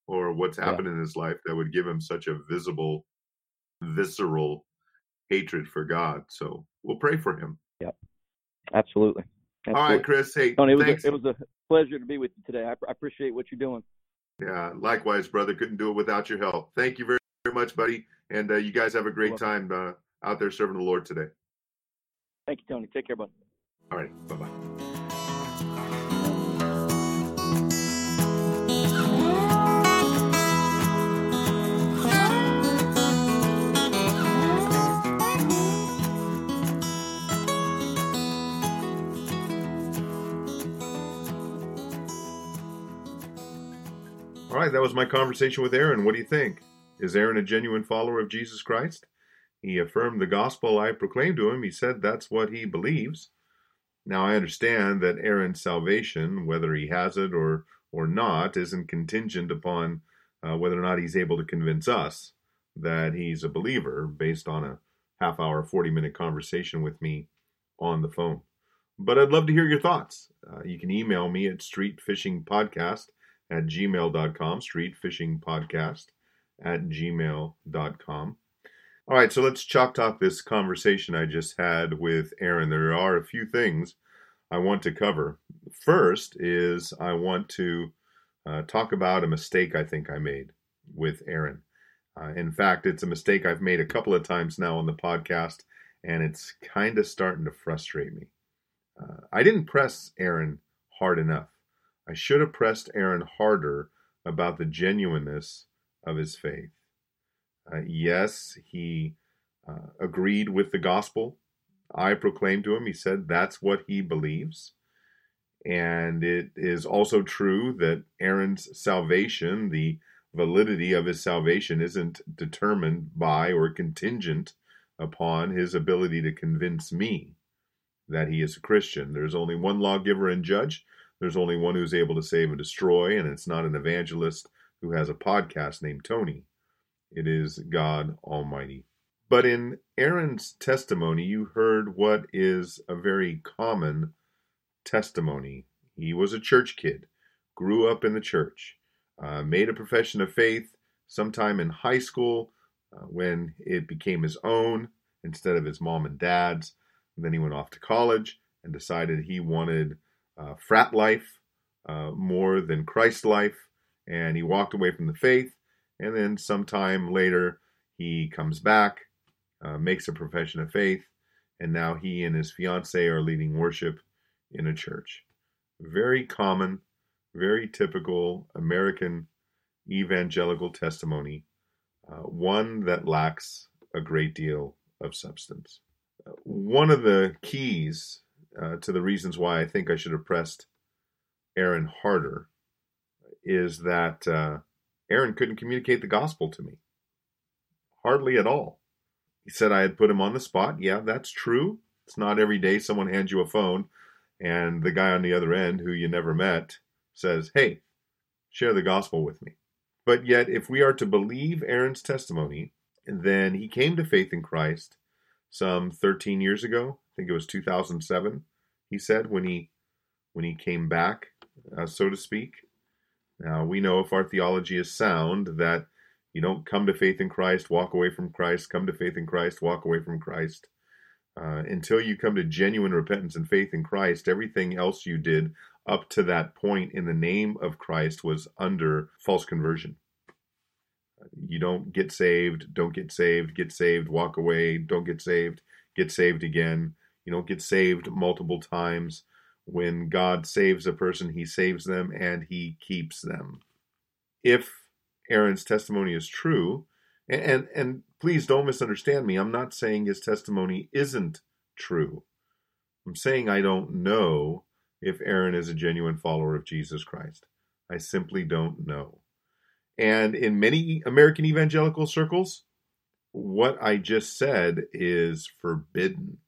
or what's happened yeah. in his life that would give him such a visible, visceral hatred for God. So we'll pray for him. Yep. Absolutely. Absolutely. All right, Chris. Hey, Tony, it was, thanks. A, it was a pleasure to be with you today. I, I appreciate what you're doing. Yeah, likewise, brother. Couldn't do it without your help. Thank you very, very much, buddy. And uh, you guys have a great time uh, out there serving the Lord today. Thank you, Tony. Take care, bud. All right. Bye bye. All right, that was my conversation with Aaron. What do you think? Is Aaron a genuine follower of Jesus Christ? He affirmed the gospel I proclaimed to him. He said that's what he believes. Now I understand that Aaron's salvation, whether he has it or or not, isn't contingent upon uh, whether or not he's able to convince us that he's a believer based on a half hour, 40 minute conversation with me on the phone. But I'd love to hear your thoughts. Uh, you can email me at streetfishingpodcast at gmail.com, streetfishingpodcast at gmail.com. All right, so let's chalk talk this conversation I just had with Aaron. There are a few things I want to cover. First is I want to uh, talk about a mistake I think I made with Aaron. Uh, in fact, it's a mistake I've made a couple of times now on the podcast, and it's kind of starting to frustrate me. Uh, I didn't press Aaron hard enough. I should have pressed Aaron harder about the genuineness of his faith. Uh, yes, he uh, agreed with the gospel. I proclaimed to him, he said that's what he believes. And it is also true that Aaron's salvation, the validity of his salvation, isn't determined by or contingent upon his ability to convince me that he is a Christian. There's only one lawgiver and judge, there's only one who's able to save and destroy, and it's not an evangelist who has a podcast named Tony. It is God Almighty. But in Aaron's testimony, you heard what is a very common testimony. He was a church kid, grew up in the church, uh, made a profession of faith sometime in high school uh, when it became his own instead of his mom and dad's. And then he went off to college and decided he wanted uh, frat life uh, more than Christ life, and he walked away from the faith. And then sometime later, he comes back, uh, makes a profession of faith, and now he and his fiancee are leading worship in a church. Very common, very typical American evangelical testimony, uh, one that lacks a great deal of substance. Uh, one of the keys uh, to the reasons why I think I should have pressed Aaron harder is that uh, Aaron couldn't communicate the gospel to me. Hardly at all. He said I had put him on the spot. Yeah, that's true. It's not every day someone hands you a phone and the guy on the other end who you never met says, Hey, share the gospel with me. But yet, if we are to believe Aaron's testimony, then he came to faith in Christ some 13 years ago. I think it was 2007. He said when he when he came back, uh, so to speak. Now we know if our theology is sound that you don't come to faith in Christ, walk away from Christ, come to faith in Christ, walk away from Christ. Uh, until you come to genuine repentance and faith in Christ, everything else you did up to that point in the name of Christ was under false conversion. You don't get saved, don't get saved, get saved, walk away, don't get saved, get saved again. You don't get saved multiple times. When God saves a person, he saves them and he keeps them. If Aaron's testimony is true, and, and, and please don't misunderstand me, I'm not saying his testimony isn't true. I'm saying I don't know if Aaron is a genuine follower of Jesus Christ. I simply don't know. And in many American evangelical circles, what I just said is forbidden.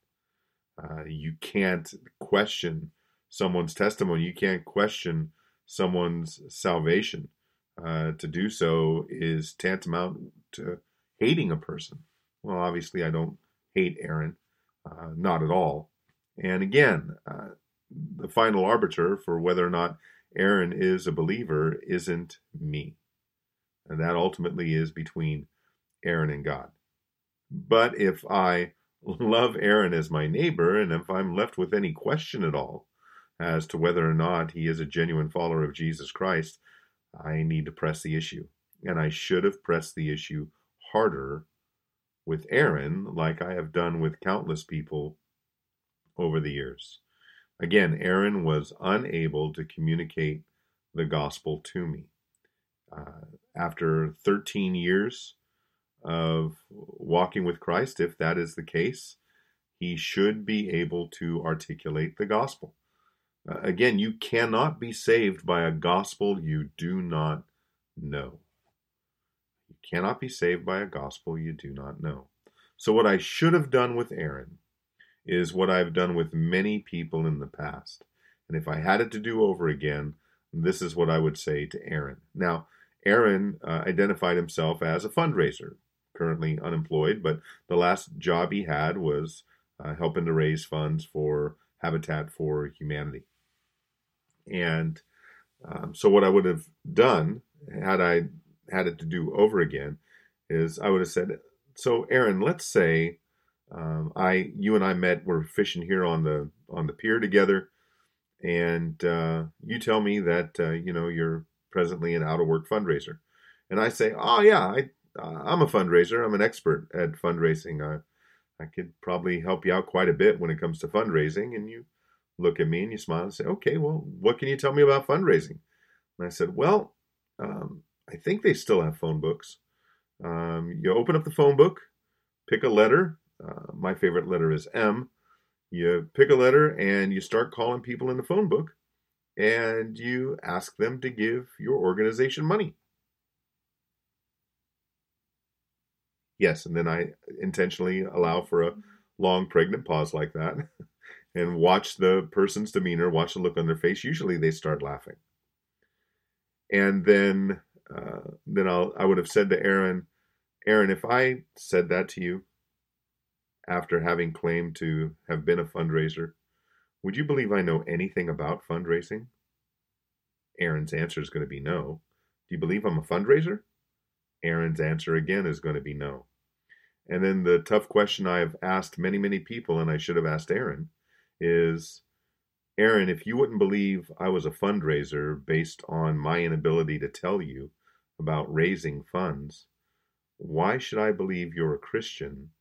Uh, you can't question someone's testimony. You can't question someone's salvation. Uh, to do so is tantamount to hating a person. Well, obviously, I don't hate Aaron, uh, not at all. And again, uh, the final arbiter for whether or not Aaron is a believer isn't me. And that ultimately is between Aaron and God. But if I love Aaron as my neighbor, and if I'm left with any question at all as to whether or not he is a genuine follower of Jesus Christ, I need to press the issue. And I should have pressed the issue harder with Aaron, like I have done with countless people over the years. Again, Aaron was unable to communicate the gospel to me. Uh, after 13 years of walking with Christ, if that is the case, he should be able to articulate the gospel. Uh, again, you cannot be saved by a gospel you do not know. You cannot be saved by a gospel you do not know. So, what I should have done with Aaron is what I've done with many people in the past. And if I had it to do over again, this is what I would say to Aaron. Now, Aaron uh, identified himself as a fundraiser, currently unemployed, but the last job he had was uh, helping to raise funds for Habitat for Humanity. And um, so, what I would have done had I had it to do over again is I would have said, "So, Aaron, let's say um, I, you and I met. We're fishing here on the on the pier together, and uh, you tell me that uh, you know you're presently an out of work fundraiser, and I say, "Oh yeah, I I'm a fundraiser. I'm an expert at fundraising. I I could probably help you out quite a bit when it comes to fundraising." And you look at me and you smile and say, "Okay, well, what can you tell me about fundraising?" And I said, "Well, um, I think they still have phone books. Um, you open up the phone book, pick a letter. Uh, my favorite letter is M. You pick a letter and you start calling people in the phone book, and you ask them to give your organization money." Yes, and then I intentionally allow for a long pregnant pause like that. and watch the person's demeanor, watch the look on their face. Usually they start laughing. And then, uh, then I'll, I would have said to Aaron, Aaron, if I said that to you after having claimed to have been a fundraiser, would you believe I know anything about fundraising? Aaron's answer is going to be no. Do you believe I'm a fundraiser? Aaron's answer again is going to be no. And then the tough question I've asked many, many people, and I should have asked Aaron, is Aaron, if you wouldn't believe I was a fundraiser based on my inability to tell you about raising funds, why should I believe you're a Christian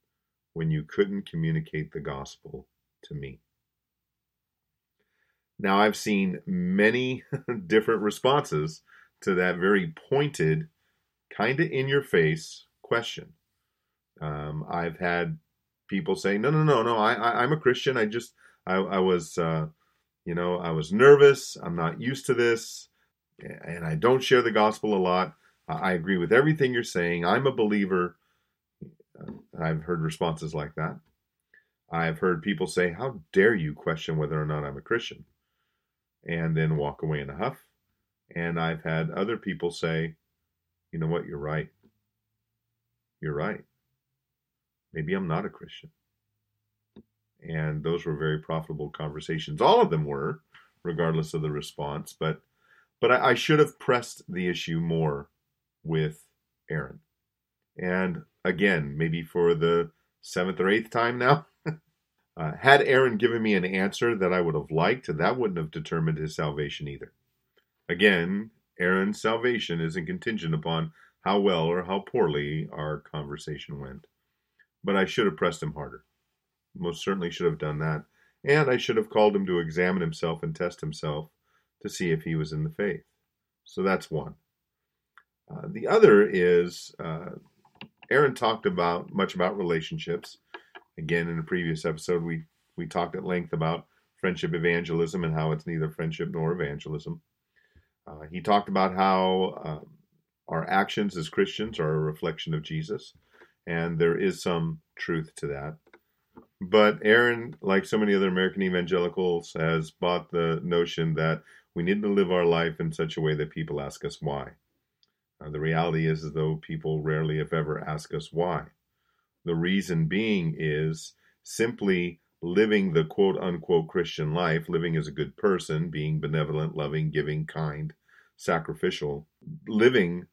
when you couldn't communicate the gospel to me? Now, I've seen many different responses to that very pointed, kind of in your face question. Um, I've had people say, "No, no, no, no. I, I, I'm a Christian. I just I, I was, uh, you know, I was nervous. I'm not used to this, and I don't share the gospel a lot. I agree with everything you're saying. I'm a believer. Uh, I've heard responses like that. I've heard people say, How dare you question whether or not I'm a Christian? And then walk away in a huff. And I've had other people say, You know what? You're right. You're right. Maybe I'm not a Christian. and those were very profitable conversations. All of them were, regardless of the response. But but I, I should have pressed the issue more with Aaron. And again, maybe for the seventh or eighth time now. uh, had Aaron given me an answer that I would have liked, that wouldn't have determined his salvation either. Again, Aaron's salvation isn't contingent upon how well or how poorly our conversation went. But I should have pressed him harder. Most certainly should have done that. And I should have called him to examine himself and test himself to see if he was in the faith. So that's one. Uh, the other is uh, Aaron talked about much about relationships. Again, in a previous episode, we we talked at length about friendship evangelism and how it's neither friendship nor evangelism. Uh, he talked about how um, our actions as Christians are a reflection of Jesus, and there is some truth to that. But Aaron, like so many other American evangelicals, has bought the notion that we need to live our life in such a way that people ask us why. Uh, the reality is, as though people rarely, if ever, ask us why. The reason being is simply living the quote unquote Christian life, living as a good person, being benevolent, loving, giving, kind, sacrificial, living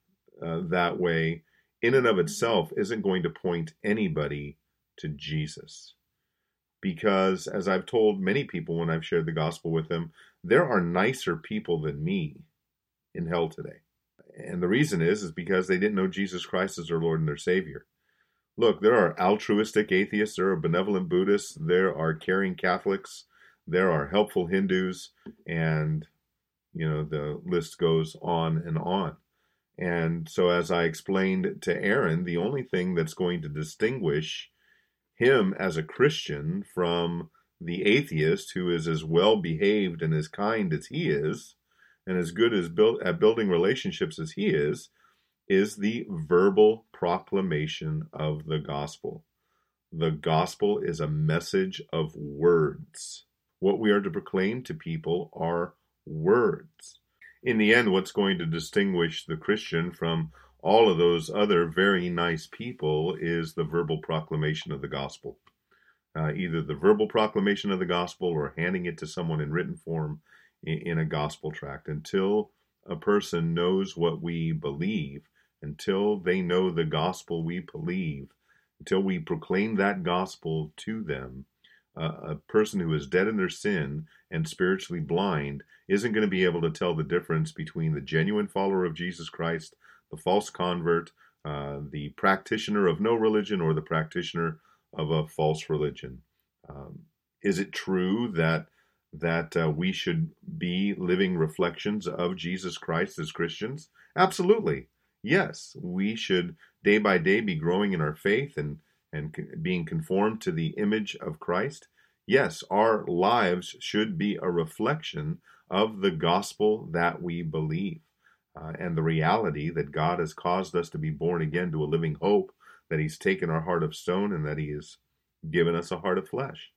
uh, that way in and of itself isn't going to point anybody to Jesus. Because, as I've told many people when I've shared the gospel with them, there are nicer people than me in hell today. And the reason is is because they didn't know Jesus Christ as their Lord and their Savior. Look, there are altruistic atheists, there are benevolent Buddhists, there are caring Catholics, there are helpful Hindus, and you know the list goes on and on. And so, as I explained to Aaron, the only thing that's going to distinguish him as a Christian from the atheist who is as well behaved and as kind as he is and as good as build, at building relationships as he is, is the verbal proclamation of the gospel. The gospel is a message of words. What we are to proclaim to people are words. In the end, what's going to distinguish the Christian from all of those other very nice people is the verbal proclamation of the gospel. Uh, either the verbal proclamation of the gospel or handing it to someone in written form in a gospel tract until a person knows what we believe, until they know the gospel we believe, until we proclaim that gospel to them. Uh, a person who is dead in their sin and spiritually blind isn't going to be able to tell the difference between the genuine follower of Jesus Christ, the false convert, uh, the practitioner of no religion, or the practitioner of a false religion. Um, is it true that that uh, we should be living reflections of Jesus Christ as Christians? Absolutely. Yes, we should day by day be growing in our faith and, and being conformed to the image of Christ. Yes, our lives should be a reflection of the gospel that we believe uh, and the reality that God has caused us to be born again to a living hope, that He's taken our heart of stone and that He has given us a heart of flesh.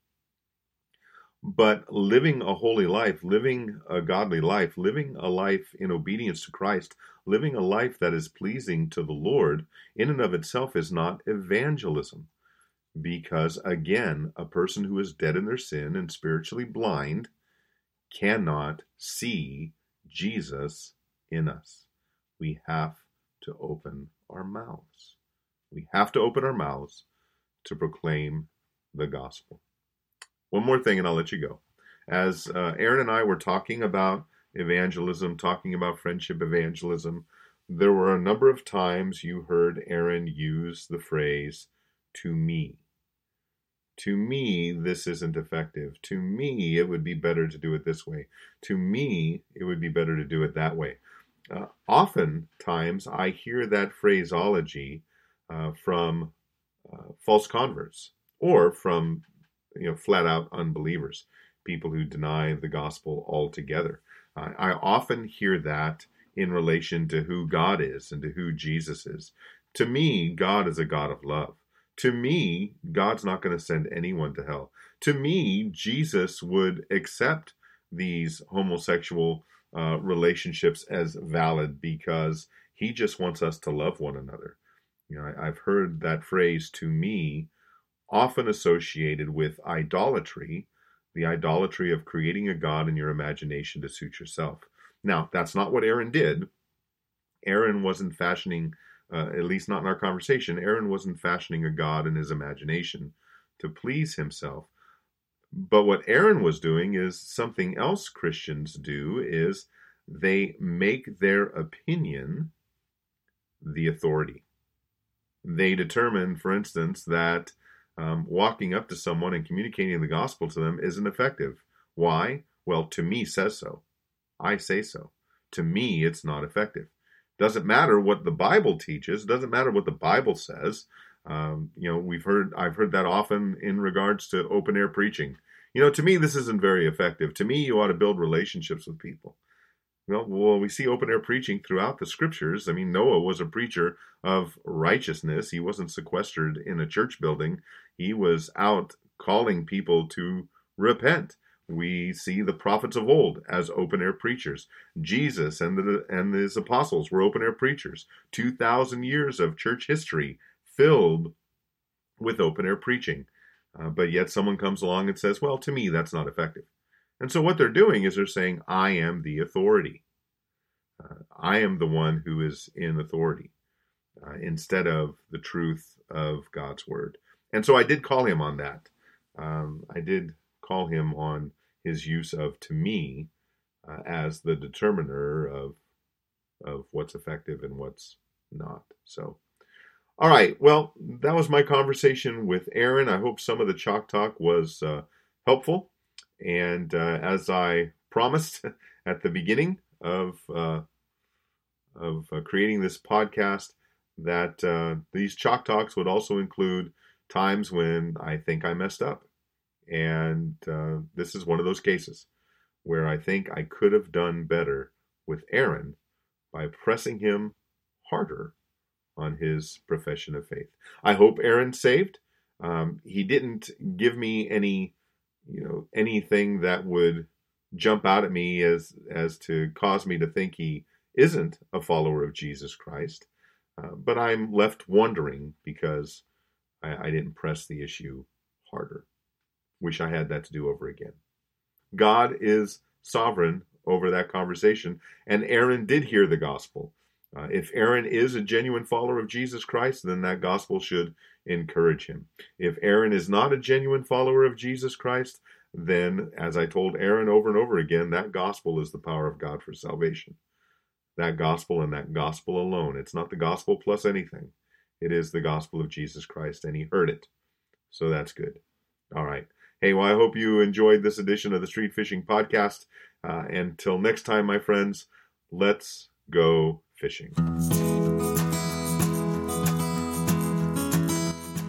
But living a holy life, living a godly life, living a life in obedience to Christ, living a life that is pleasing to the Lord, in and of itself is not evangelism. Because again, a person who is dead in their sin and spiritually blind cannot see Jesus in us. We have to open our mouths. We have to open our mouths to proclaim the gospel. One more thing, and I'll let you go. As uh, Aaron and I were talking about evangelism, talking about friendship evangelism, there were a number of times you heard Aaron use the phrase, to me. To me, this isn't effective. To me, it would be better to do it this way. To me, it would be better to do it that way. Uh, oftentimes, I hear that phraseology uh, from uh, false converts or from you know, flat out unbelievers, people who deny the gospel altogether. Uh, I often hear that in relation to who God is and to who Jesus is. To me, God is a God of love. To me, God's not going to send anyone to hell. To me, Jesus would accept these homosexual uh, relationships as valid because he just wants us to love one another. You know, I, I've heard that phrase to me often associated with idolatry, the idolatry of creating a god in your imagination to suit yourself. Now, that's not what Aaron did. Aaron wasn't fashioning, uh, at least not in our conversation, Aaron wasn't fashioning a god in his imagination to please himself. But what Aaron was doing is something else Christians do is they make their opinion the authority. They determine, for instance, that um, walking up to someone and communicating the gospel to them isn't effective. Why? Well, to me says so. I say so. To me, it's not effective. Doesn't matter what the Bible teaches. Doesn't matter what the Bible says. Um, you know, we've heard I've heard that often in regards to open air preaching. You know, to me, this isn't very effective. To me, you ought to build relationships with people. Well, well, we see open air preaching throughout the scriptures. I mean, Noah was a preacher of righteousness. He wasn't sequestered in a church building. He was out calling people to repent. We see the prophets of old as open air preachers. Jesus and the and his apostles were open air preachers. 2000 years of church history filled with open air preaching. Uh, but yet someone comes along and says, "Well, to me that's not effective." And so what they're doing is they're saying, I am the authority. Uh, I am the one who is in authority uh, instead of the truth of God's word. And so I did call him on that. Um, I did call him on his use of to me uh, as the determiner of of what's effective and what's not. So, all right. Well, that was my conversation with Aaron. I hope some of the chalk talk was uh, helpful. And uh, as I promised at the beginning of uh, of uh, creating this podcast, that uh, these chalk talks would also include times when I think I messed up, and uh, this is one of those cases where I think I could have done better with Aaron by pressing him harder on his profession of faith. I hope Aaron saved. Um, he didn't give me any you know anything that would jump out at me as as to cause me to think he isn't a follower of Jesus Christ. Uh, but I'm left wondering because I, I didn't press the issue harder. Wish I had that to do over again. God is sovereign over that conversation, and Aaron did hear the gospel. Uh, if Aaron is a genuine follower of Jesus Christ, then that gospel should encourage him. If Aaron is not a genuine follower of Jesus Christ, then, as I told Aaron over and over again, that gospel is the power of God for salvation. That gospel and that gospel alone. It's not the gospel plus anything. It is the gospel of Jesus Christ, and he heard it. So that's good. All right. Hey, well, I hope you enjoyed this edition of the Street Fishing Podcast. Uh, until next time, my friends, let's go fishing.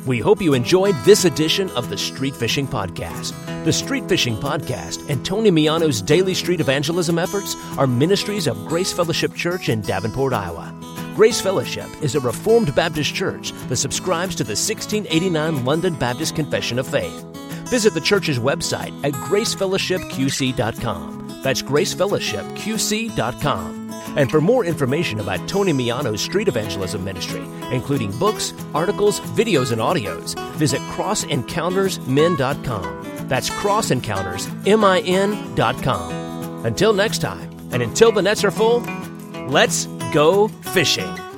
We hope you enjoyed this edition of the Street Fishing Podcast. The Street Fishing Podcast and Tony Miano's daily street evangelism efforts are ministries of Grace Fellowship Church in Davenport, Iowa. Grace Fellowship is a Reformed Baptist church that subscribes to the 1689 London Baptist Confession of Faith. Visit the church's website at gracefellowshipqc.com. That's gracefellowshipqc.com. And for more information about Tony Miano's street evangelism ministry, including books, articles, videos, and audios, visit crossencountersmin.com. That's crossencountersmin.com. Until next time, and until the nets are full, let's go fishing.